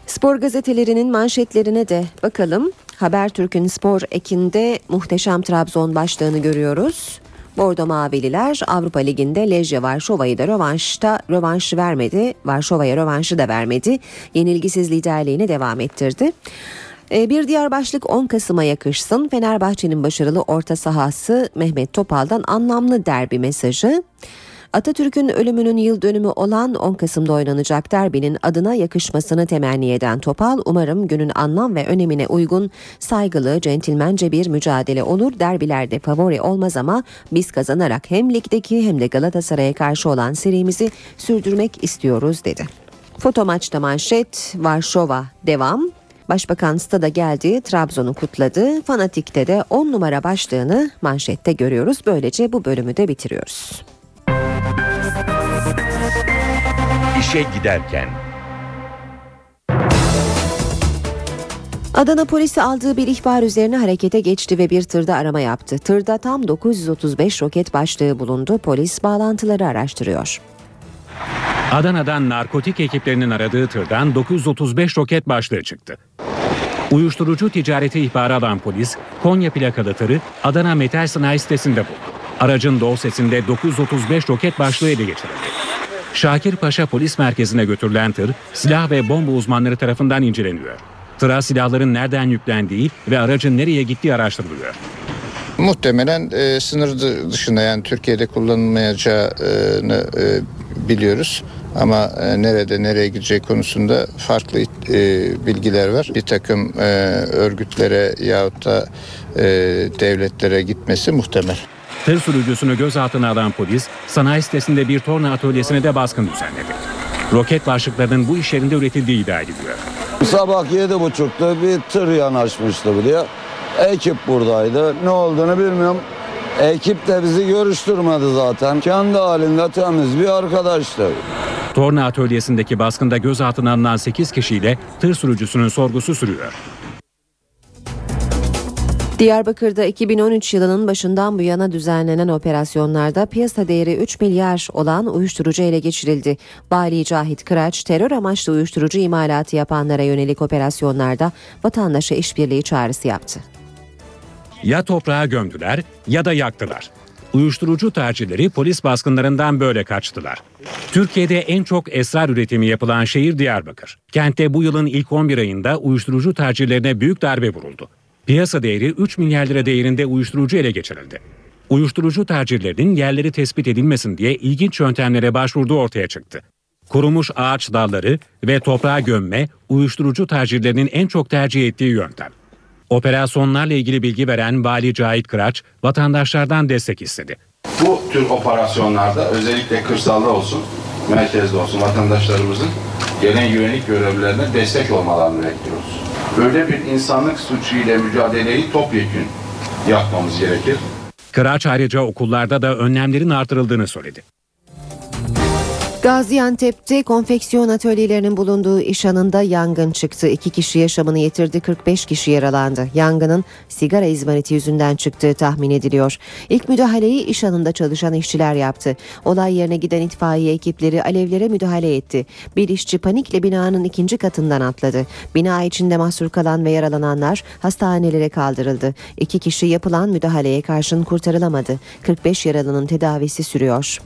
Speaker 2: Spor gazetelerinin manşetlerine de bakalım. Habertürk'ün spor ekinde muhteşem Trabzon başlığını görüyoruz. Bordo Mavililer Avrupa Ligi'nde Lejje Varşova'yı da rövanşta rövanş vermedi. Varşova'ya rövanşı da vermedi. Yenilgisiz liderliğini devam ettirdi. Ee, bir diğer başlık 10 Kasım'a yakışsın. Fenerbahçe'nin başarılı orta sahası Mehmet Topal'dan anlamlı derbi mesajı. Atatürk'ün ölümünün yıl dönümü olan 10 Kasım'da oynanacak derbinin adına yakışmasını temenni eden Topal, umarım günün anlam ve önemine uygun, saygılı, centilmence bir mücadele olur. Derbilerde favori olmaz ama biz kazanarak hem ligdeki hem de Galatasaray'a karşı olan serimizi sürdürmek istiyoruz dedi. Foto maçta manşet Varşova devam. Başbakan stada geldi, Trabzon'u kutladı. Fanatik'te de 10 numara başlığını manşette görüyoruz. Böylece bu bölümü de bitiriyoruz.
Speaker 1: İşe giderken.
Speaker 2: Adana polisi aldığı bir ihbar üzerine harekete geçti ve bir tırda arama yaptı. Tırda tam 935 roket başlığı bulundu. Polis bağlantıları araştırıyor.
Speaker 11: Adana'dan narkotik ekiplerinin aradığı tırdan 935 roket başlığı çıktı. Uyuşturucu ticareti ihbarı alan polis, Konya plakalı tırı Adana Metal Sanayi sitesinde buldu. Aracın doğu sesinde 935 roket başlığı ele geçirildi. Şakir Paşa Polis Merkezi'ne götürülen tır, silah ve bomba uzmanları tarafından inceleniyor. Tıra silahların nereden yüklendiği ve aracın nereye gittiği araştırılıyor.
Speaker 17: Muhtemelen e, sınır dışında yani Türkiye'de kullanılmayacağını e, biliyoruz. Ama e, nerede nereye gideceği konusunda farklı e, bilgiler var. Bir takım e, örgütlere yahut da e, devletlere gitmesi muhtemel.
Speaker 11: Tır sürücüsünü gözaltına alan polis, sanayi sitesinde bir torna atölyesine de baskın düzenledi. Roket başlıklarının bu iş yerinde üretildiği iddia ediliyor.
Speaker 18: Sabah yedi buçukta bir tır yanaşmıştı buraya. Ekip buradaydı. Ne olduğunu bilmiyorum. Ekip de bizi görüştürmedi zaten. Kendi halinde temiz bir arkadaştı.
Speaker 11: Torna atölyesindeki baskında gözaltına alınan 8 kişiyle tır sürücüsünün sorgusu sürüyor.
Speaker 2: Diyarbakır'da 2013 yılının başından bu yana düzenlenen operasyonlarda piyasa değeri 3 milyar olan uyuşturucu ele geçirildi. Bali Cahit Kıraç terör amaçlı uyuşturucu imalatı yapanlara yönelik operasyonlarda vatandaşa işbirliği çağrısı yaptı.
Speaker 11: Ya toprağa gömdüler ya da yaktılar. Uyuşturucu tercihleri polis baskınlarından böyle kaçtılar. Türkiye'de en çok esrar üretimi yapılan şehir Diyarbakır. Kentte bu yılın ilk 11 ayında uyuşturucu tercihlerine büyük darbe vuruldu. Piyasa değeri 3 milyar lira değerinde uyuşturucu ele geçirildi. Uyuşturucu tercihlerinin yerleri tespit edilmesin diye ilginç yöntemlere başvurduğu ortaya çıktı. Kurumuş ağaç dalları ve toprağa gömme uyuşturucu tercihlerinin en çok tercih ettiği yöntem. Operasyonlarla ilgili bilgi veren Vali Cahit Kıraç vatandaşlardan destek istedi.
Speaker 19: Bu tür operasyonlarda özellikle kırsalda olsun, merkezde olsun vatandaşlarımızın gelen güvenlik görevlilerine destek olmalarını bekliyoruz. Böyle bir insanlık suçu ile mücadeleyi topyekün yapmamız gerekir.
Speaker 11: Kıraç ayrıca okullarda da önlemlerin artırıldığını söyledi.
Speaker 2: Gaziantep'te konfeksiyon atölyelerinin bulunduğu iş anında yangın çıktı. İki kişi yaşamını yitirdi, 45 kişi yaralandı. Yangının sigara izmariti yüzünden çıktığı tahmin ediliyor. İlk müdahaleyi iş anında çalışan işçiler yaptı. Olay yerine giden itfaiye ekipleri alevlere müdahale etti. Bir işçi panikle binanın ikinci katından atladı. Bina içinde mahsur kalan ve yaralananlar hastanelere kaldırıldı. İki kişi yapılan müdahaleye karşın kurtarılamadı. 45 yaralının tedavisi sürüyor.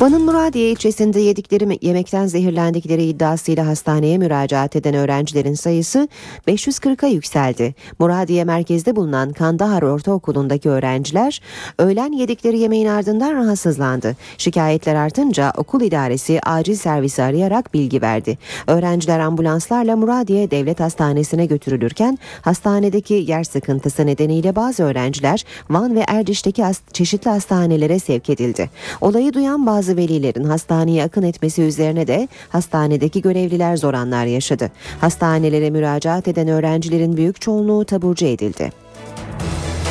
Speaker 2: Van'ın Muradiye ilçesinde yedikleri yemekten zehirlendikleri iddiasıyla hastaneye müracaat eden öğrencilerin sayısı 540'a yükseldi. Muradiye merkezde bulunan Kandahar Ortaokulu'ndaki öğrenciler öğlen yedikleri yemeğin ardından rahatsızlandı. Şikayetler artınca okul idaresi acil servisi arayarak bilgi verdi. Öğrenciler ambulanslarla Muradiye Devlet Hastanesi'ne götürülürken hastanedeki yer sıkıntısı nedeniyle bazı öğrenciler Van ve Erciş'teki çeşitli hastanelere sevk edildi. Olayı duyan bazı velilerin hastaneye akın etmesi üzerine de hastanedeki görevliler zor anlar yaşadı. Hastanelere müracaat eden öğrencilerin büyük çoğunluğu taburcu edildi.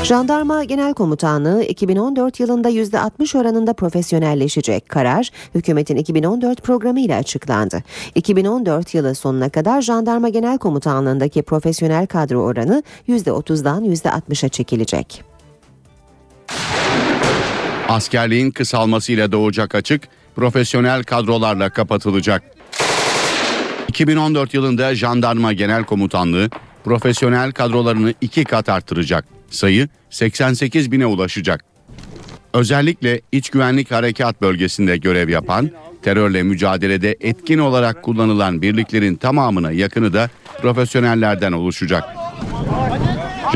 Speaker 2: Jandarma Genel Komutanlığı 2014 yılında %60 oranında profesyonelleşecek karar hükümetin 2014 programı ile açıklandı. 2014 yılı sonuna kadar Jandarma Genel Komutanlığındaki profesyonel kadro oranı %30'dan %60'a çekilecek.
Speaker 20: Askerliğin kısalmasıyla doğacak açık profesyonel kadrolarla kapatılacak. 2014 yılında Jandarma Genel Komutanlığı profesyonel kadrolarını iki kat arttıracak. Sayı 88 bine ulaşacak. Özellikle iç güvenlik harekat bölgesinde görev yapan, terörle mücadelede etkin olarak kullanılan birliklerin tamamına yakını da profesyonellerden oluşacak.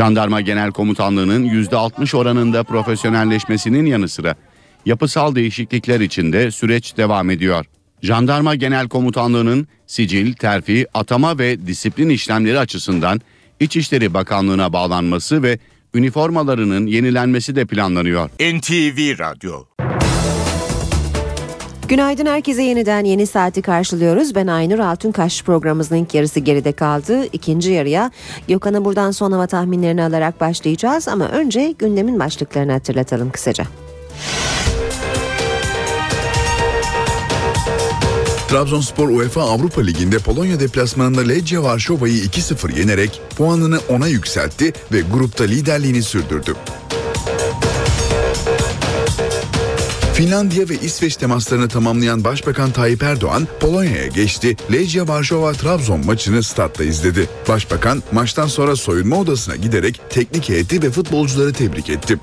Speaker 20: Jandarma Genel Komutanlığı'nın %60 oranında profesyonelleşmesinin yanı sıra yapısal değişiklikler içinde süreç devam ediyor. Jandarma Genel Komutanlığı'nın sicil, terfi, atama ve disiplin işlemleri açısından İçişleri Bakanlığı'na bağlanması ve üniformalarının yenilenmesi de planlanıyor.
Speaker 1: NTV Radyo
Speaker 2: Günaydın herkese yeniden yeni saati karşılıyoruz. Ben Aynur Altunkaş programımızın ilk yarısı geride kaldı. İkinci yarıya Gökhan'a buradan son hava tahminlerini alarak başlayacağız. Ama önce gündemin başlıklarını hatırlatalım kısaca.
Speaker 3: Trabzonspor UEFA Avrupa Ligi'nde Polonya deplasmanında Legia Varşova'yı 2-0 yenerek puanını 10'a yükseltti ve grupta liderliğini sürdürdü. Finlandiya ve İsveç temaslarını tamamlayan Başbakan Tayyip Erdoğan Polonya'ya geçti. Legia Varşova Trabzon maçını statta izledi. Başbakan maçtan sonra soyunma odasına giderek teknik heyeti ve futbolcuları tebrik etti.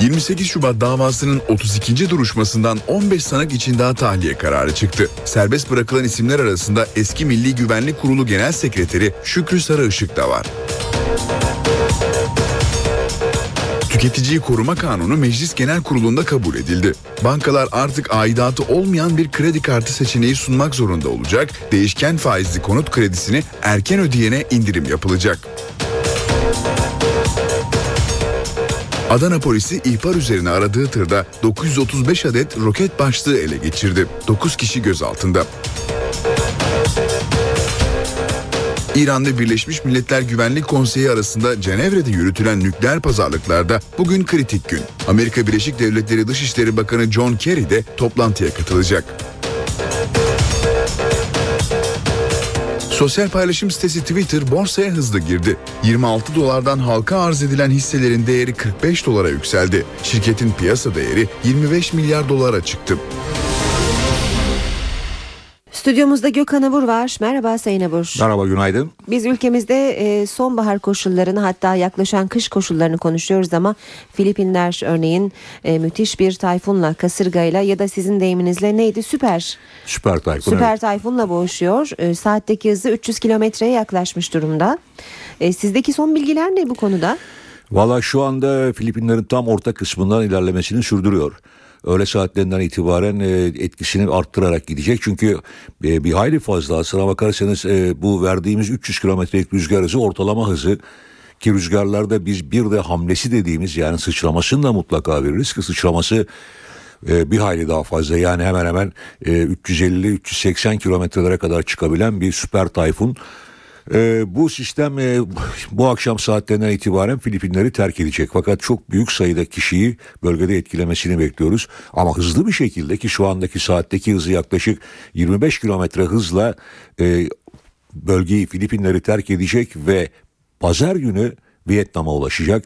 Speaker 3: 28 Şubat davasının 32. duruşmasından 15 sanık için daha tahliye kararı çıktı. Serbest bırakılan isimler arasında eski Milli Güvenlik Kurulu Genel Sekreteri Şükrü Sarıışık da var. Tüketiciyi Koruma Kanunu Meclis Genel Kurulu'nda kabul edildi. Bankalar artık aidatı olmayan bir kredi kartı seçeneği sunmak zorunda olacak, değişken faizli konut kredisini erken ödeyene indirim yapılacak. Adana polisi ihbar üzerine aradığı tırda 935 adet roket başlığı ele geçirdi. 9 kişi gözaltında. İran ve Birleşmiş Milletler Güvenlik Konseyi arasında Cenevre'de yürütülen nükleer pazarlıklarda bugün kritik gün. Amerika Birleşik Devletleri Dışişleri Bakanı John Kerry de toplantıya katılacak. Sosyal paylaşım sitesi Twitter borsaya hızlı girdi. 26 dolardan halka arz edilen hisselerin değeri 45 dolara yükseldi. Şirketin piyasa değeri 25 milyar dolara çıktı.
Speaker 2: Stüdyomuzda Gökhan Abur var. Merhaba Sayın Abur.
Speaker 21: Merhaba günaydın.
Speaker 2: Biz ülkemizde e, sonbahar koşullarını hatta yaklaşan kış koşullarını konuşuyoruz ama Filipinler örneğin e, müthiş bir tayfunla, kasırgayla ya da sizin deyiminizle neydi? Süper.
Speaker 21: Süper tayfun.
Speaker 2: Süper
Speaker 21: evet.
Speaker 2: tayfunla boğuşuyor. E, saatteki hızı 300 kilometreye yaklaşmış durumda. Sizdeki son bilgiler ne bu konuda?
Speaker 21: Valla şu anda Filipinlerin tam orta kısmından ilerlemesini sürdürüyor. Öğle saatlerinden itibaren e, etkisini arttırarak gidecek. Çünkü e, bir hayli fazla aslına bakarsanız e, bu verdiğimiz 300 kilometrelik rüzgar hızı ortalama hızı ki rüzgarlarda biz bir de hamlesi dediğimiz yani sıçramasını da mutlaka veririz ki sıçraması e, bir hayli daha fazla yani hemen hemen e, 350-380 kilometrelere kadar çıkabilen bir süper tayfun. E, bu sistem e, bu akşam saatlerinden itibaren Filipinleri terk edecek. Fakat çok büyük sayıda kişiyi bölgede etkilemesini bekliyoruz. Ama hızlı bir şekilde ki şu andaki saatteki hızı yaklaşık 25 kilometre hızla e, bölgeyi Filipinleri terk edecek ve pazar günü Vietnam'a ulaşacak.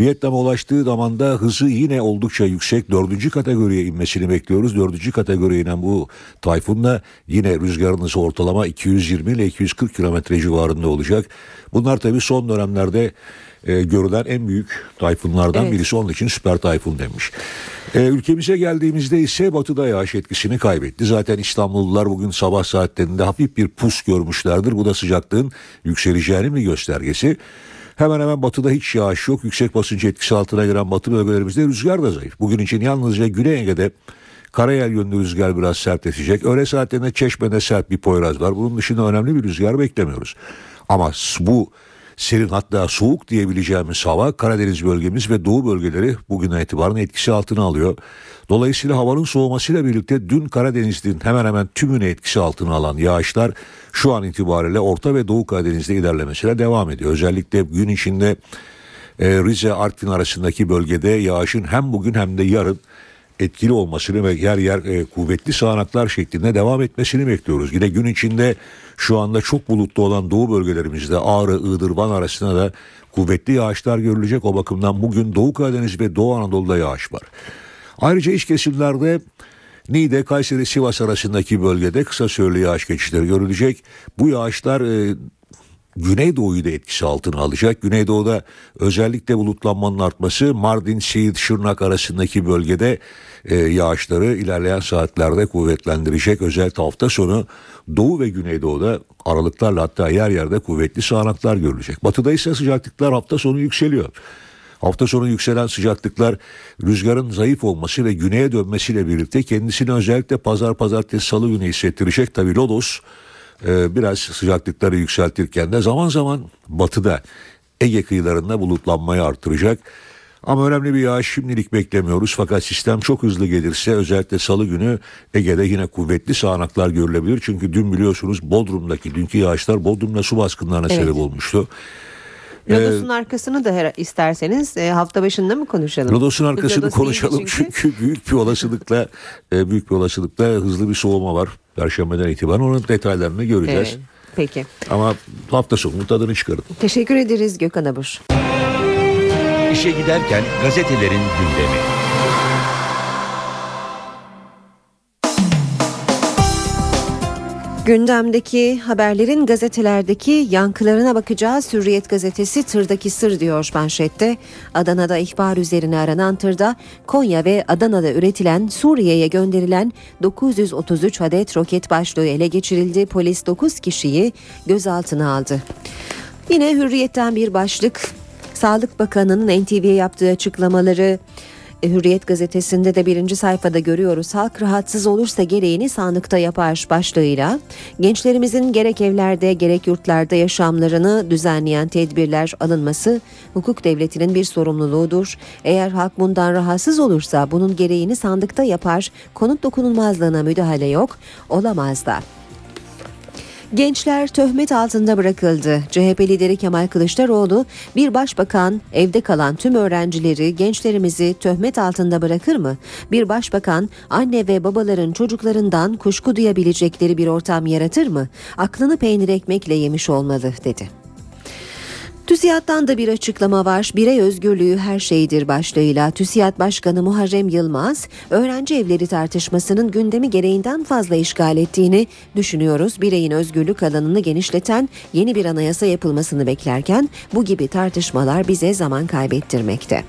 Speaker 21: Vietnam'a ulaştığı zaman da hızı yine oldukça yüksek. Dördüncü kategoriye inmesini bekliyoruz. Dördüncü kategoriye inen bu tayfunla yine rüzgarın hızı ortalama 220 ile 240 kilometre civarında olacak. Bunlar tabii son dönemlerde e, görülen en büyük tayfunlardan
Speaker 2: Evet.
Speaker 21: birisi. Onun için süper tayfun denmiş. E, ülkemize geldiğimizde ise batıda yağış etkisini kaybetti. Zaten İstanbullular bugün sabah saatlerinde hafif bir pus görmüşlerdir. Bu da sıcaklığın yükseleceğinin bir göstergesi. Hemen hemen batıda hiç yağış yok. Yüksek basınç etkisi altına giren batı bölgelerimizde rüzgar da zayıf. Bugün için yalnızca Güney Ege'de karayel yönlü rüzgar biraz sertleşecek. Öğle saatlerinde Çeşme'de sert bir poyraz var. Bunun dışında önemli bir rüzgar beklemiyoruz. Ama bu serin hatta soğuk diyebileceğimiz hava Karadeniz bölgemiz ve doğu bölgeleri bugünden itibaren etkisi altına alıyor. Dolayısıyla havanın soğumasıyla birlikte dün Karadeniz'in hemen hemen tümünü etkisi altına alan yağışlar şu an itibariyle Orta ve Doğu Karadeniz'de ilerlemesine devam ediyor. Özellikle gün içinde e, Rize Artvin arasındaki bölgede yağışın hem bugün hem de yarın etkili olmasını ve yer yer e, kuvvetli sağanaklar şeklinde devam etmesini bekliyoruz. Yine gün içinde şu anda çok bulutlu olan doğu bölgelerimizde Ağrı, Iğdır, Van arasında da kuvvetli yağışlar görülecek. O bakımdan bugün Doğu Karadeniz ve Doğu Anadolu'da yağış var. Ayrıca iç kesimlerde Niğde, Kayseri, Sivas arasındaki bölgede kısa süreli yağış geçişleri görülecek. Bu yağışlar e, Güneydoğu'yu da etkisi altına alacak. Güneydoğu'da özellikle bulutlanmanın artması Mardin, Siirt, Şırnak arasındaki bölgede e, yağışları ilerleyen saatlerde kuvvetlendirecek. Özellikle hafta sonu Doğu ve Güneydoğu'da aralıklarla hatta yer yerde kuvvetli sağanaklar görülecek. Batıda ise sıcaklıklar hafta sonu yükseliyor. Hafta sonu yükselen sıcaklıklar rüzgarın zayıf olması ve güneye dönmesiyle birlikte kendisini özellikle pazar pazartesi salı günü hissettirecek. Tabi Lodos e, biraz sıcaklıkları yükseltirken de zaman zaman batıda Ege kıyılarında bulutlanmayı artıracak. Ama önemli bir yağış şimdilik beklemiyoruz fakat sistem çok hızlı gelirse özellikle salı günü Ege'de yine kuvvetli sağanaklar görülebilir. Çünkü dün biliyorsunuz Bodrum'daki dünkü yağışlar Bodrum'da su baskınlarına
Speaker 2: Evet.
Speaker 21: sebep olmuştu.
Speaker 2: Lodos'un arkasını da her, isterseniz e, hafta başında mı konuşalım?
Speaker 21: Lodos'un arkasını
Speaker 2: Lodos
Speaker 21: konuşalım
Speaker 2: çünkü.
Speaker 21: çünkü büyük bir olasılıkla e, büyük bir olasılıkla hızlı bir soğuma var. Perşembeden itibaren onun detaylarını göreceğiz.
Speaker 2: Evet, peki.
Speaker 21: Ama hafta sonu tadını çıkarın.
Speaker 2: Teşekkür ederiz Gökhan Abur.
Speaker 1: İşe giderken gazetelerin gündemi.
Speaker 2: Gündemdeki haberlerin gazetelerdeki yankılarına bakacağız. Hürriyet gazetesi tırdaki sır diyor manşette. Adana'da ihbar üzerine aranan tırda Konya ve Adana'da üretilen Suriye'ye gönderilen 933 adet roket başlığı ele geçirildi. Polis 9 kişiyi gözaltına aldı. Yine Hürriyet'ten bir başlık. Sağlık Bakanı'nın NTV'ye yaptığı açıklamaları Hürriyet gazetesinde de birinci sayfada görüyoruz. Halk rahatsız olursa gereğini sandıkta yapar başlığıyla. Gençlerimizin gerek evlerde gerek yurtlarda yaşamlarını düzenleyen tedbirler alınması hukuk devletinin bir sorumluluğudur. Eğer halk bundan rahatsız olursa bunun gereğini sandıkta yapar. Konut dokunulmazlığına müdahale yok. Olamaz da. Gençler töhmet altında bırakıldı. CHP lideri Kemal Kılıçdaroğlu bir başbakan evde kalan tüm öğrencileri, gençlerimizi töhmet altında bırakır mı? Bir başbakan anne ve babaların çocuklarından kuşku duyabilecekleri bir ortam yaratır mı? Aklını peynir ekmekle yemiş olmalı dedi. TÜSİAD'dan da bir açıklama var. Birey özgürlüğü her şeydir başlığıyla TÜSİAD Başkanı Muharrem Yılmaz, öğrenci evleri tartışmasının gündemi gereğinden fazla işgal ettiğini düşünüyoruz. Bireyin özgürlük alanını genişleten yeni bir anayasa yapılmasını beklerken bu gibi tartışmalar bize zaman kaybettirmekte.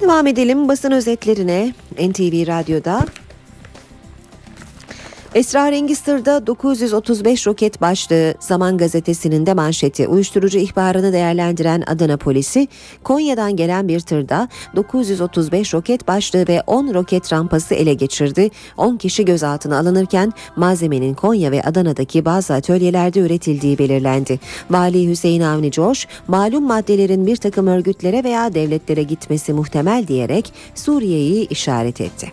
Speaker 2: Devam edelim basın özetlerine NTV Radyo'da Esrarengiz tırda 935 roket başlığı Zaman Gazetesi'nin de manşeti uyuşturucu ihbarını değerlendiren Adana polisi Konya'dan gelen bir tırda 935 roket başlığı ve 10 roket rampası ele geçirdi. 10 kişi gözaltına alınırken malzemenin Konya ve Adana'daki bazı atölyelerde üretildiği belirlendi. Vali Hüseyin Avni Coş malum maddelerin bir takım örgütlere veya devletlere gitmesi muhtemel diyerek Suriye'yi işaret etti.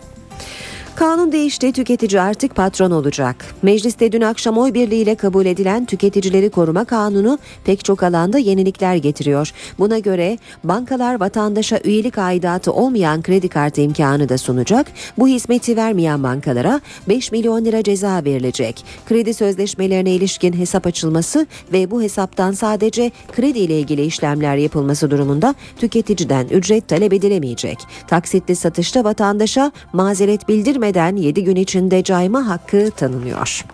Speaker 2: Kanun değişti, tüketici artık patron olacak. Mecliste dün akşam oy birliğiyle kabul edilen Tüketicileri Koruma Kanunu pek çok alanda yenilikler getiriyor. Buna göre bankalar vatandaşa üyelik aidatı olmayan kredi kartı imkanı da sunacak. Bu hizmeti vermeyen bankalara 5 milyon lira ceza verilecek. Kredi sözleşmelerine ilişkin hesap açılması ve bu hesaptan sadece kredi ile ilgili işlemler yapılması durumunda tüketiciden ücret talep edilemeyecek. Taksitli satışta vatandaşa mazeret bildirmeden 7 gün içinde cayma hakkı tanınıyor.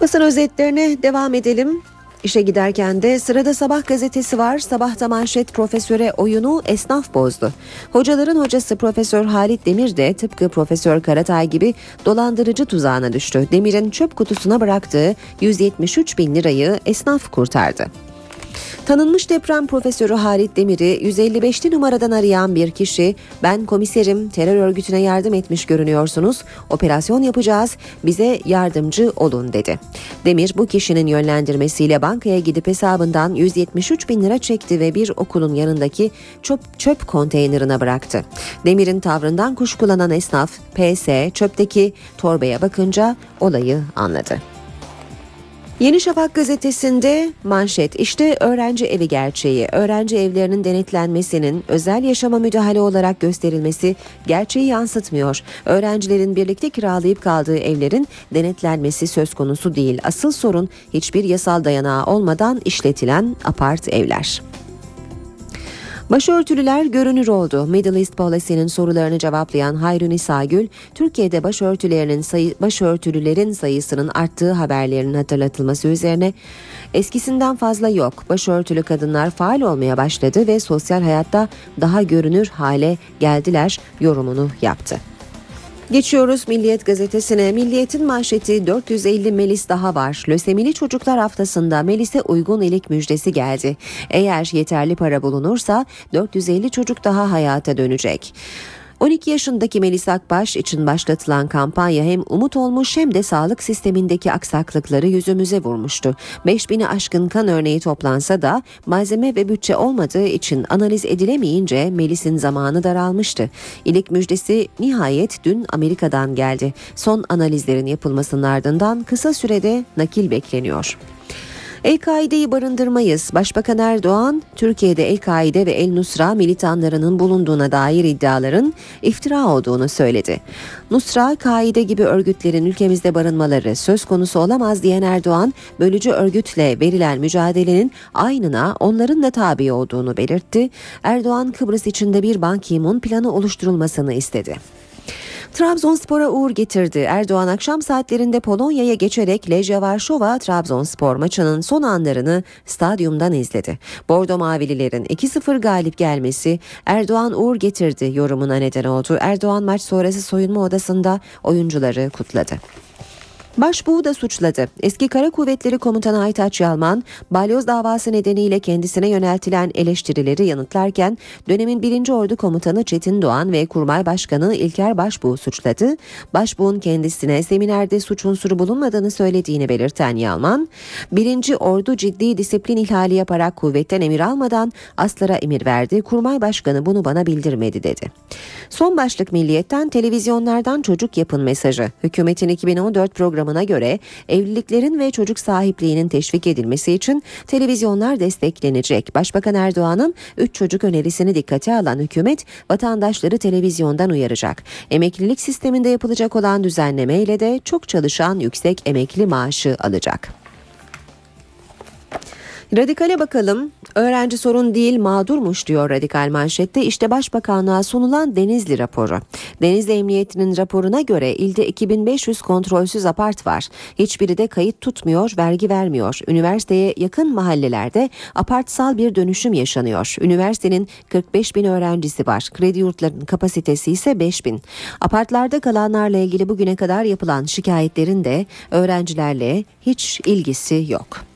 Speaker 2: Basın özetlerine devam edelim. İşe giderken de sırada Sabah gazetesi var. Sabahta manşet profesöre oyunu esnaf bozdu. Hocaların hocası Profesör Halit Demir de tıpkı Profesör Karatay gibi dolandırıcı tuzağına düştü. Demir'in çöp kutusuna bıraktığı 173 bin lirayı esnaf kurtardı. Tanınmış deprem profesörü Halit Demir'i 155'li numaradan arayan bir kişi ben komiserim terör örgütüne yardım etmiş görünüyorsunuz operasyon yapacağız bize yardımcı olun dedi. Demir bu kişinin yönlendirmesiyle bankaya gidip hesabından 173 bin lira çekti ve bir okulun yanındaki çöp, çöp konteynerine bıraktı. Demir'in tavrından kuşkulanan esnaf PS çöpteki torbaya bakınca olayı anladı. Yeni Şafak gazetesinde manşet işte öğrenci evi gerçeği. Öğrenci evlerinin denetlenmesinin özel yaşama müdahale olarak gösterilmesi gerçeği yansıtmıyor. Öğrencilerin birlikte kiralayıp kaldığı evlerin denetlenmesi söz konusu değil. Asıl sorun hiçbir yasal dayanağı olmadan işletilen apart evler. Başörtülüler görünür oldu. Middle East Policy'nin sorularını cevaplayan Hayrun Gül, Türkiye'de başörtülerinin sayı, başörtülülerin sayısının arttığı haberlerinin hatırlatılması üzerine eskisinden fazla yok. Başörtülü kadınlar faal olmaya başladı ve sosyal hayatta daha görünür hale geldiler yorumunu yaptı. Geçiyoruz Milliyet gazetesine. Milliyet'in manşeti 450 Melis daha var. Lösemili Çocuklar Haftası'nda Melis'e uygun ilik müjdesi geldi. Eğer yeterli para bulunursa 450 çocuk daha hayata dönecek. 12 yaşındaki Melis Akbaş için başlatılan kampanya hem umut olmuş hem de sağlık sistemindeki aksaklıkları yüzümüze vurmuştu. 5000'i aşkın kan örneği toplansa da malzeme ve bütçe olmadığı için analiz edilemeyince Melis'in zamanı daralmıştı. İlik müjdesi nihayet dün Amerika'dan geldi. Son analizlerin yapılmasının ardından kısa sürede nakil bekleniyor. El-Kaide'yi barındırmayız. Başbakan Erdoğan, Türkiye'de El-Kaide ve El-Nusra militanlarının bulunduğuna dair iddiaların iftira olduğunu söyledi. Nusra, Kaide gibi örgütlerin ülkemizde barınmaları söz konusu olamaz diyen Erdoğan, bölücü örgütle verilen mücadelenin aynına onların da tabi olduğunu belirtti. Erdoğan, Kıbrıs içinde bir Ban Ki-moon planı oluşturulmasını istedi. Trabzonspor'a uğur getirdi. Erdoğan akşam saatlerinde Polonya'ya geçerek Lejia Varşova Trabzonspor maçının son anlarını stadyumdan izledi. Bordo Mavililerin 2-0 galip gelmesi Erdoğan uğur getirdi yorumuna neden oldu. Erdoğan maç sonrası soyunma odasında oyuncuları kutladı. Başbuğu da suçladı. Eski Kara Kuvvetleri Komutanı Aytaç Yalman, balyoz davası nedeniyle kendisine yöneltilen eleştirileri yanıtlarken dönemin 1. Ordu Komutanı Çetin Doğan ve Kurmay Başkanı İlker Başbuğ suçladı. Başbuğ'un kendisine seminerde suç unsuru bulunmadığını söylediğini belirten Yalman, 1. Ordu ciddi disiplin ihlali yaparak kuvvetten emir almadan aslara emir verdi. Kurmay Başkanı bunu bana bildirmedi dedi. Son başlık milliyetten televizyonlardan çocuk yapın mesajı. Hükümetin 2014 programı programına göre evliliklerin ve çocuk sahipliğinin teşvik edilmesi için televizyonlar desteklenecek. Başbakan Erdoğan'ın 3 çocuk önerisini dikkate alan hükümet vatandaşları televizyondan uyaracak. Emeklilik sisteminde yapılacak olan düzenleme ile de çok çalışan yüksek emekli maaşı alacak. Radikale bakalım. Öğrenci sorun değil mağdurmuş diyor radikal manşette. İşte Başbakanlığa sunulan Denizli raporu. Denizli Emniyeti'nin raporuna göre ilde 2500 kontrolsüz apart var. Hiçbiri de kayıt tutmuyor, vergi vermiyor. Üniversiteye yakın mahallelerde apartsal bir dönüşüm yaşanıyor. Üniversitenin 45 bin öğrencisi var. Kredi yurtlarının kapasitesi ise 5 bin. Apartlarda kalanlarla ilgili bugüne kadar yapılan şikayetlerin de öğrencilerle hiç ilgisi yok.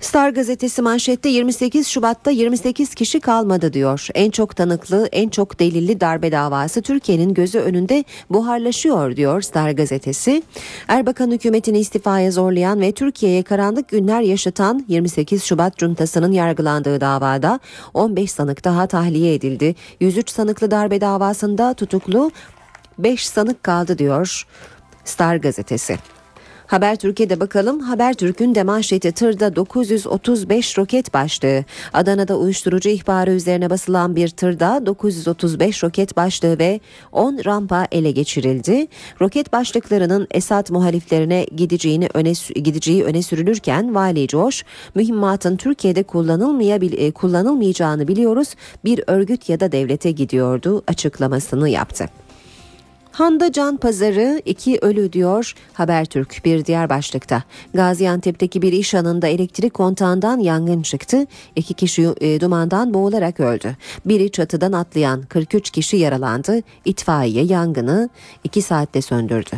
Speaker 2: Star gazetesi manşette 28 Şubat'ta 28 kişi kalmadı diyor. En çok tanıklı, en çok delilli darbe davası Türkiye'nin gözü önünde buharlaşıyor diyor Star gazetesi. Erbakan hükümetini istifaya zorlayan ve Türkiye'ye karanlık günler yaşatan 28 Şubat cuntasının yargılandığı davada 15 sanık daha tahliye edildi. 103 sanıklı darbe davasında tutuklu 5 sanık kaldı diyor Star gazetesi. Haber Türkiye'de bakalım. Haber Türk'ün de manşeti tırda 935 roket başlığı. Adana'da uyuşturucu ihbarı üzerine basılan bir tırda 935 roket başlığı ve 10 rampa ele geçirildi. Roket başlıklarının Esad muhaliflerine gideceğini öne gideceği öne sürülürken Vali Coş, mühimmatın Türkiye'de kullanılmaya, kullanılmayacağını biliyoruz. Bir örgüt ya da devlete gidiyordu açıklamasını yaptı. Handa Can Pazarı iki ölü diyor Habertürk bir diğer başlıkta. Gaziantep'teki bir iş anında elektrik kontağından yangın çıktı. İki kişi e, dumandan boğularak öldü. Biri çatıdan atlayan 43 kişi yaralandı. İtfaiye yangını iki saatte söndürdü.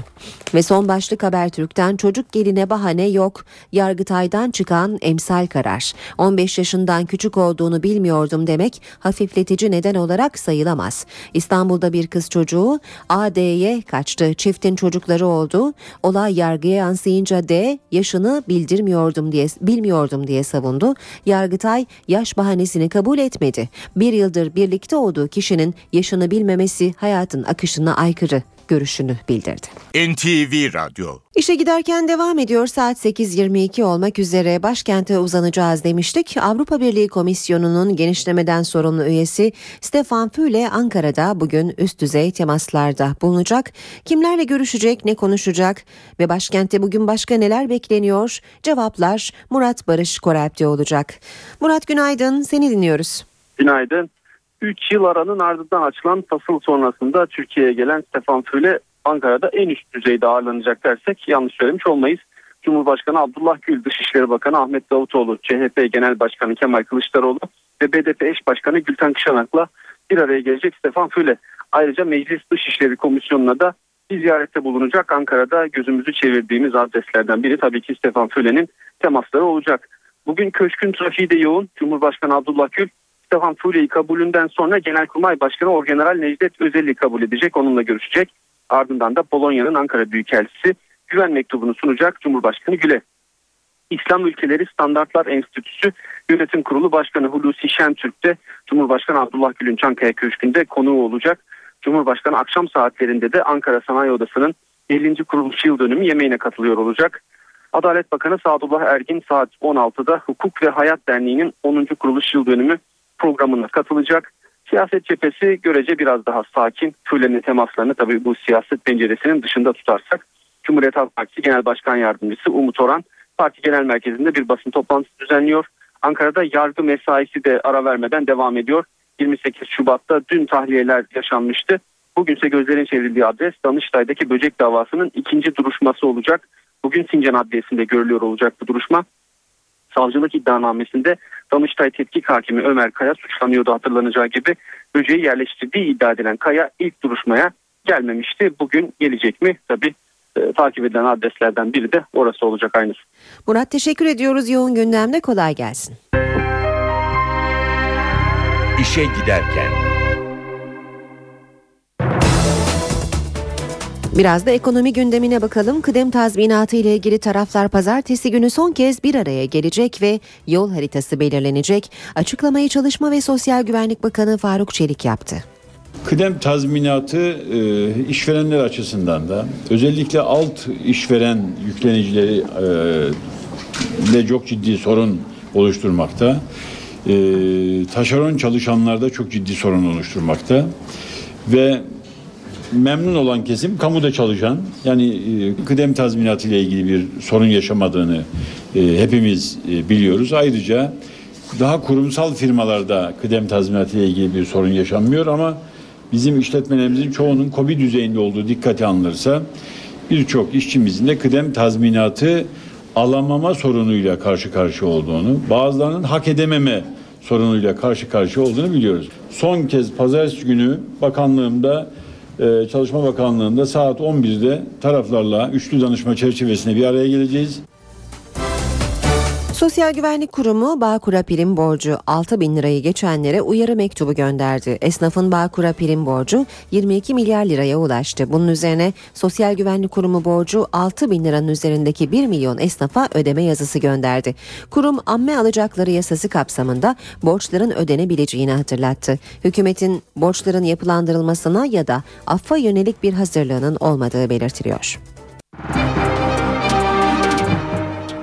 Speaker 2: Ve son başlık Habertürk'ten çocuk geline bahane yok. Yargıtay'dan çıkan emsal karar. 15 yaşından küçük olduğunu bilmiyordum demek hafifletici neden olarak sayılamaz. İstanbul'da bir kız çocuğu AD D'ye kaçtı. Çiftin çocukları oldu. Olay yargıya yansıyınca D yaşını bildirmiyordum diye bilmiyordum diye savundu. Yargıtay yaş bahanesini kabul etmedi. Bir yıldır birlikte olduğu kişinin yaşını bilmemesi hayatın akışına aykırı görüşünü bildirdi.
Speaker 1: NTV Radyo
Speaker 2: İşe giderken devam ediyor saat 8.22 olmak üzere başkente uzanacağız demiştik. Avrupa Birliği Komisyonu'nun genişlemeden sorumlu üyesi Stefan Füle Ankara'da bugün üst düzey temaslarda bulunacak. Kimlerle görüşecek, ne konuşacak ve başkentte bugün başka neler bekleniyor? Cevaplar Murat Barış Koralp'te olacak. Murat günaydın, seni dinliyoruz.
Speaker 22: Günaydın. 3 yıl aranın ardından açılan fasıl sonrasında Türkiye'ye gelen Stefan Füle Ankara'da en üst düzeyde ağırlanacak dersek yanlış söylemiş olmayız. Cumhurbaşkanı Abdullah Gül, Dışişleri Bakanı Ahmet Davutoğlu, CHP Genel Başkanı Kemal Kılıçdaroğlu ve BDP eş başkanı Gülten Kışanak'la bir araya gelecek Stefan Füle. Ayrıca Meclis Dışişleri Komisyonu'na da bir ziyarette bulunacak. Ankara'da gözümüzü çevirdiğimiz adreslerden biri tabii ki Stefan Füle'nin temasları olacak. Bugün köşkün trafiği de yoğun. Cumhurbaşkanı Abdullah Gül Stefan Füle'yi kabulünden sonra Genelkurmay Başkanı Orgeneral Necdet Özel'i kabul edecek. Onunla görüşecek. Ardından da Polonya'nın Ankara Büyükelçisi güven mektubunu sunacak Cumhurbaşkanı Gül'e. İslam Ülkeleri Standartlar Enstitüsü Yönetim Kurulu Başkanı Hulusi Şentürk de Cumhurbaşkanı Abdullah Gül'ün Çankaya Köşkü'nde konuğu olacak. Cumhurbaşkanı akşam saatlerinde de Ankara Sanayi Odası'nın 50. kuruluş yıl dönümü yemeğine katılıyor olacak. Adalet Bakanı Sadullah Ergin saat 16'da Hukuk ve Hayat Derneği'nin 10. kuruluş yıl dönümü programına katılacak. Siyaset cephesi görece biraz daha sakin. Türlerin temaslarını tabii bu siyaset penceresinin dışında tutarsak Cumhuriyet Halk Partisi Genel Başkan Yardımcısı Umut Oran parti genel merkezinde bir basın toplantısı düzenliyor. Ankara'da yargı mesaisi de ara vermeden devam ediyor. 28 Şubat'ta dün tahliyeler yaşanmıştı. Bugünse gözlerin çevrildiği adres Danıştay'daki böcek davasının ikinci duruşması olacak. Bugün Sincan Adliyesi'nde görülüyor olacak bu duruşma. Savcılık iddianamesinde Danıştay Tetkik Hakimi Ömer Kaya suçlanıyordu hatırlanacağı gibi. Böceği yerleştirdiği iddia edilen Kaya ilk duruşmaya gelmemişti. Bugün gelecek mi? Tabii e, takip edilen adreslerden biri de orası olacak aynısı.
Speaker 2: Murat teşekkür ediyoruz. Yoğun gündemde kolay gelsin.
Speaker 1: İşe giderken.
Speaker 2: Biraz da ekonomi gündemine bakalım. Kıdem tazminatı ile ilgili taraflar pazartesi günü son kez bir araya gelecek ve yol haritası belirlenecek. Açıklamayı Çalışma ve Sosyal Güvenlik Bakanı Faruk Çelik yaptı.
Speaker 23: Kıdem tazminatı e, işverenler açısından da özellikle alt işveren yüklenicileri de çok ciddi sorun oluşturmakta. E, taşeron çalışanlarda çok ciddi sorun oluşturmakta. Ve memnun olan kesim kamuda çalışan yani e, kıdem tazminatı ile ilgili bir sorun yaşamadığını e, hepimiz e, biliyoruz. Ayrıca daha kurumsal firmalarda kıdem tazminatı ile ilgili bir sorun yaşanmıyor ama bizim işletmelerimizin çoğunun kobi düzeyinde olduğu dikkate alınırsa birçok işçimizin de kıdem tazminatı alamama sorunuyla karşı karşıya olduğunu, bazılarının hak edememe sorunuyla karşı karşıya olduğunu biliyoruz. Son kez pazartesi günü bakanlığımda Çalışma Bakanlığı'nda saat 11'de taraflarla üçlü danışma çerçevesinde bir araya geleceğiz.
Speaker 2: Sosyal Güvenlik Kurumu Bağkur'a prim borcu 6 bin lirayı geçenlere uyarı mektubu gönderdi. Esnafın Bağkur'a prim borcu 22 milyar liraya ulaştı. Bunun üzerine Sosyal Güvenlik Kurumu borcu 6 bin liranın üzerindeki 1 milyon esnafa ödeme yazısı gönderdi. Kurum amme alacakları yasası kapsamında borçların ödenebileceğini hatırlattı. Hükümetin borçların yapılandırılmasına ya da affa yönelik bir hazırlığının olmadığı belirtiliyor.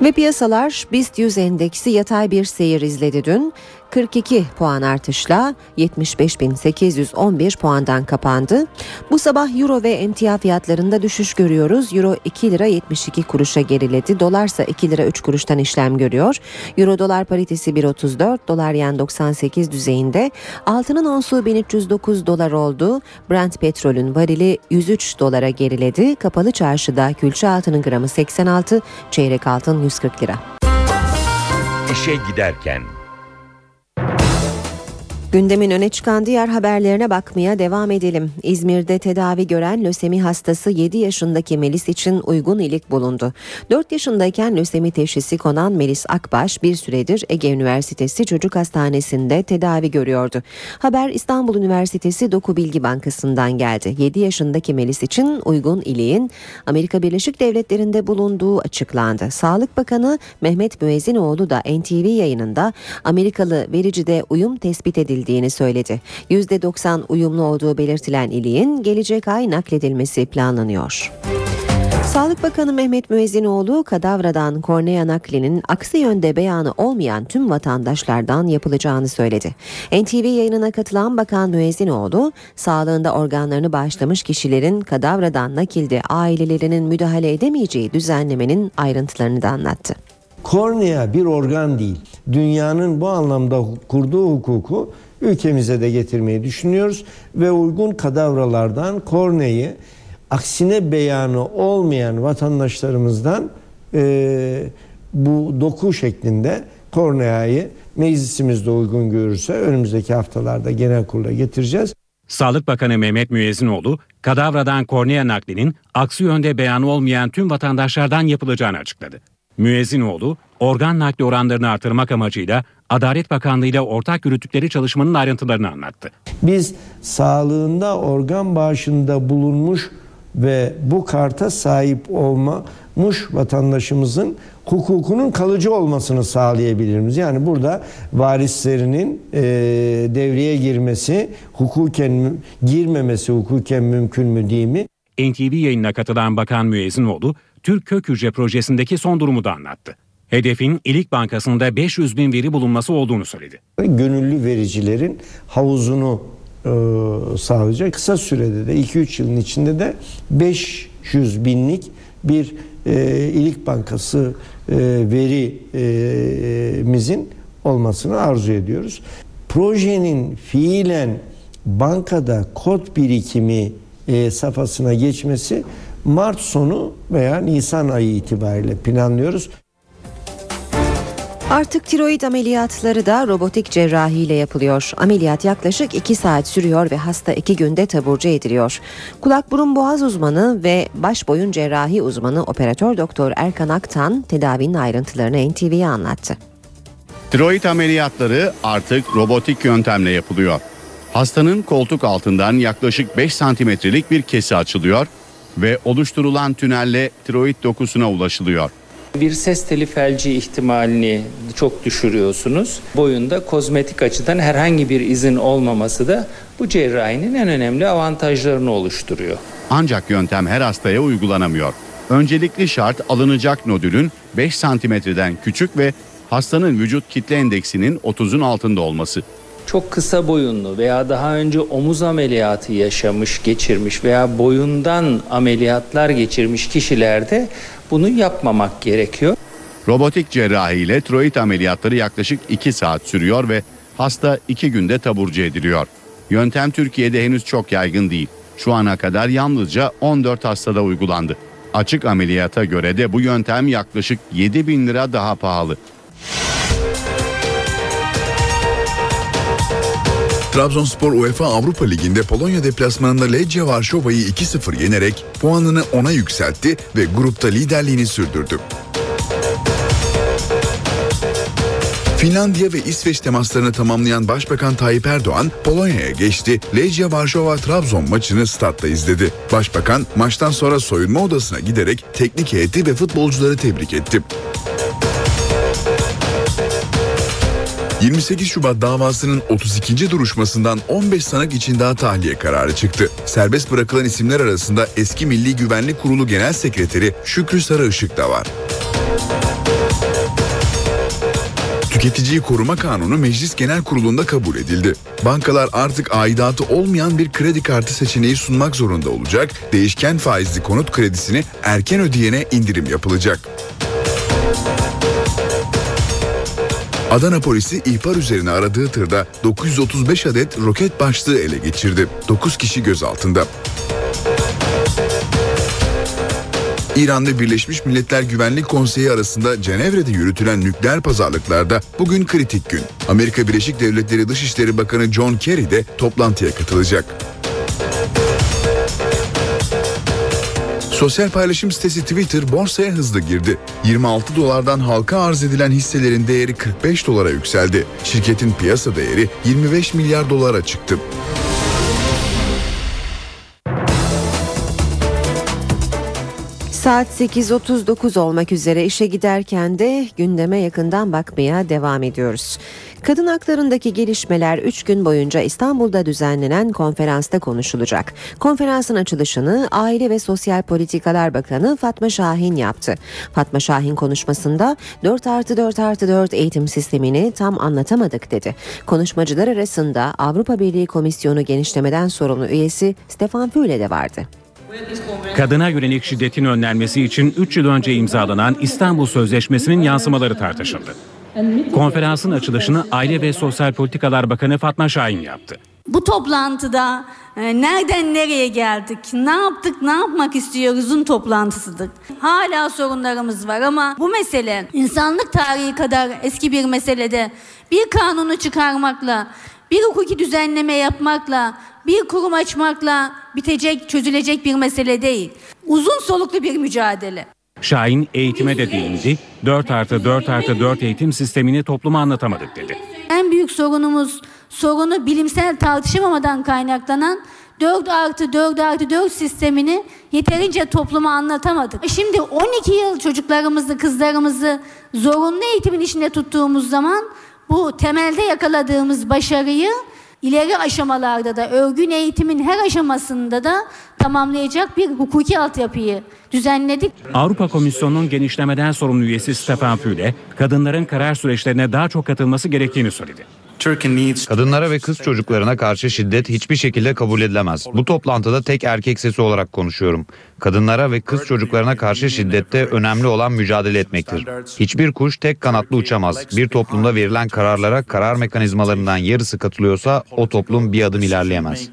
Speaker 2: Ve piyasalar BIST 100 endeksi yatay bir seyir izledi dün. 42 puan artışla 75.811 puandan kapandı. Bu sabah euro ve emtia fiyatlarında düşüş görüyoruz. Euro 2 lira 72 kuruşa geriledi. Dolar ise 2 lira 3 kuruştan işlem görüyor. Euro dolar paritesi 1.34, dolar yen 98 düzeyinde. Altının onsu 1309 dolar oldu. Brent petrolün varili 103 dolara geriledi. Kapalı çarşıda külçe altının gramı 86, çeyrek altın 140 lira.
Speaker 1: İşe giderken.
Speaker 2: you Gündemin öne çıkan diğer haberlerine bakmaya devam edelim. İzmir'de tedavi gören lösemi hastası 7 yaşındaki Melis için uygun ilik bulundu. 4 yaşındayken lösemi teşhisi konan Melis Akbaş bir süredir Ege Üniversitesi Çocuk Hastanesi'nde tedavi görüyordu. Haber İstanbul Üniversitesi Doku Bilgi Bankası'ndan geldi. 7 yaşındaki Melis için uygun iliğin Amerika Birleşik Devletleri'nde bulunduğu açıklandı. Sağlık Bakanı Mehmet Müezzinoğlu da NTV yayınında Amerikalı vericide uyum tespit edildi edildiğini söyledi. %90 uyumlu olduğu belirtilen iliğin gelecek ay nakledilmesi planlanıyor. Sağlık Bakanı Mehmet Müezzinoğlu kadavradan kornea naklinin aksi yönde beyanı olmayan tüm vatandaşlardan yapılacağını söyledi. NTV yayınına katılan Bakan Müezzinoğlu, sağlığında organlarını bağışlamış kişilerin kadavradan nakilde ailelerinin müdahale edemeyeceği düzenlemenin ayrıntılarını da anlattı.
Speaker 12: Kornea bir organ değil. Dünyanın bu anlamda kurduğu hukuku ülkemize de getirmeyi düşünüyoruz ve uygun kadavralardan korneyi aksine beyanı olmayan vatandaşlarımızdan e, bu doku şeklinde korneayı meclisimizde uygun görürse önümüzdeki haftalarda genel kurula getireceğiz.
Speaker 11: Sağlık Bakanı Mehmet Müezzinoğlu, kadavradan kornea naklinin aksi yönde beyanı olmayan tüm vatandaşlardan yapılacağını açıkladı. Müezzinoğlu, organ nakli oranlarını artırmak amacıyla Adalet Bakanlığı ile ortak yürüttükleri çalışmanın ayrıntılarını anlattı.
Speaker 12: Biz sağlığında organ bağışında bulunmuş ve bu karta sahip olmuş vatandaşımızın hukukunun kalıcı olmasını sağlayabiliriz. Yani burada varislerinin e, devreye girmesi, hukuken girmemesi hukuken mümkün mü değil mi?
Speaker 11: NTV yayınına katılan Bakan Müezzinoğlu, Türk Kök Hücre projesindeki son durumu da anlattı. Hedefin İlik Bankası'nda 500 bin veri bulunması olduğunu söyledi.
Speaker 12: Gönüllü vericilerin havuzunu e, sağlayacak. Kısa sürede de 2-3 yılın içinde de 500 binlik bir e, İlik Bankası e, verimizin olmasını arzu ediyoruz. Projenin fiilen bankada kod birikimi e, safhasına geçmesi Mart sonu veya Nisan ayı itibariyle planlıyoruz.
Speaker 2: Artık tiroid ameliyatları da robotik cerrahiyle yapılıyor. Ameliyat yaklaşık 2 saat sürüyor ve hasta 2 günde taburcu ediliyor. Kulak burun boğaz uzmanı ve baş boyun cerrahi uzmanı operatör doktor Erkan Aktan tedavinin ayrıntılarını NTV'ye anlattı.
Speaker 20: Tiroid ameliyatları artık robotik yöntemle yapılıyor. Hastanın koltuk altından yaklaşık 5 santimetrelik bir kesi açılıyor ve oluşturulan tünelle tiroid dokusuna ulaşılıyor.
Speaker 24: Bir ses teli felci ihtimalini çok düşürüyorsunuz. Boyunda kozmetik açıdan herhangi bir izin olmaması da bu cerrahinin en önemli avantajlarını oluşturuyor.
Speaker 20: Ancak yöntem her hastaya uygulanamıyor. Öncelikli şart alınacak nodülün 5 santimetreden küçük ve hastanın vücut kitle endeksinin 30'un altında olması.
Speaker 24: Çok kısa boyunlu veya daha önce omuz ameliyatı yaşamış, geçirmiş veya boyundan ameliyatlar geçirmiş kişilerde bunu yapmamak gerekiyor.
Speaker 20: Robotik cerrahi ile tiroid ameliyatları yaklaşık 2 saat sürüyor ve hasta 2 günde taburcu ediliyor. Yöntem Türkiye'de henüz çok yaygın değil. Şu ana kadar yalnızca 14 hastada uygulandı. Açık ameliyata göre de bu yöntem yaklaşık 7 bin lira daha pahalı.
Speaker 3: Trabzonspor UEFA Avrupa Ligi'nde Polonya deplasmanında Lechia Varşova'yı 2-0 yenerek puanını 10'a yükseltti ve grupta liderliğini sürdürdü. Finlandiya ve İsveç temaslarını tamamlayan Başbakan Tayyip Erdoğan Polonya'ya geçti. Lechia Varşova Trabzon maçını statta izledi. Başbakan maçtan sonra soyunma odasına giderek teknik heyeti ve futbolcuları tebrik etti. 28 Şubat davasının 32. duruşmasından 15 sanık için daha tahliye kararı çıktı. Serbest bırakılan isimler arasında eski Milli Güvenlik Kurulu Genel Sekreteri Şükrü Sarıışık da var. Tüketiciyi Koruma Kanunu Meclis Genel Kurulu'nda kabul edildi. Bankalar artık aidatı olmayan bir kredi kartı seçeneği sunmak zorunda olacak. Değişken faizli konut kredisini erken ödeyene indirim yapılacak. Adana polisi ihbar üzerine aradığı tırda 935 adet roket başlığı ele geçirdi. 9 kişi gözaltında. İran ve Birleşmiş Milletler Güvenlik Konseyi arasında Cenevre'de yürütülen nükleer pazarlıklarda bugün kritik gün. Amerika Birleşik Devletleri Dışişleri Bakanı John Kerry de toplantıya katılacak. Sosyal paylaşım sitesi Twitter borsaya hızlı girdi. 26 dolardan halka arz edilen hisselerin değeri 45 dolara yükseldi. Şirketin piyasa değeri 25 milyar dolara çıktı.
Speaker 2: Saat 8.39 olmak üzere işe giderken de gündeme yakından bakmaya devam ediyoruz. Kadın haklarındaki gelişmeler 3 gün boyunca İstanbul'da düzenlenen konferansta konuşulacak. Konferansın açılışını Aile ve Sosyal Politikalar Bakanı Fatma Şahin yaptı. Fatma Şahin konuşmasında 4 artı 4 artı 4 eğitim sistemini tam anlatamadık dedi. Konuşmacılar arasında Avrupa Birliği Komisyonu genişlemeden sorumlu üyesi Stefan Füle de vardı.
Speaker 11: Kadına yönelik şiddetin önlenmesi için 3 yıl önce imzalanan İstanbul Sözleşmesi'nin yansımaları tartışıldı. Konferansın açılışını Aile ve Sosyal Politikalar Bakanı Fatma Şahin yaptı.
Speaker 25: Bu toplantıda e, nereden nereye geldik, ne yaptık, ne yapmak istiyoruzun toplantısıdır. Hala sorunlarımız var ama bu mesele insanlık tarihi kadar eski bir meselede bir kanunu çıkarmakla, bir hukuki düzenleme yapmakla, bir kurum açmakla bitecek, çözülecek bir mesele değil. Uzun soluklu bir mücadele.
Speaker 11: Şahin eğitime de değindi. 4 artı 4 artı 4 eğitim sistemini topluma anlatamadık dedi.
Speaker 25: En büyük sorunumuz sorunu bilimsel tartışamamadan kaynaklanan 4 artı 4 artı 4 sistemini yeterince topluma anlatamadık. Şimdi 12 yıl çocuklarımızı, kızlarımızı zorunlu eğitimin içinde tuttuğumuz zaman bu temelde yakaladığımız başarıyı ileri aşamalarda da örgün eğitimin her aşamasında da tamamlayacak bir hukuki altyapıyı düzenledik.
Speaker 11: Avrupa Komisyonu'nun genişlemeden sorumlu üyesi Stefan Füle, kadınların karar süreçlerine daha çok katılması gerektiğini söyledi.
Speaker 26: Kadınlara ve kız çocuklarına karşı şiddet hiçbir şekilde kabul edilemez. Bu toplantıda tek erkek sesi olarak konuşuyorum. Kadınlara ve kız çocuklarına karşı şiddette önemli olan mücadele etmektir. Hiçbir kuş tek kanatlı uçamaz. Bir toplumda verilen kararlara karar mekanizmalarından yarısı katılıyorsa o toplum bir adım ilerleyemez.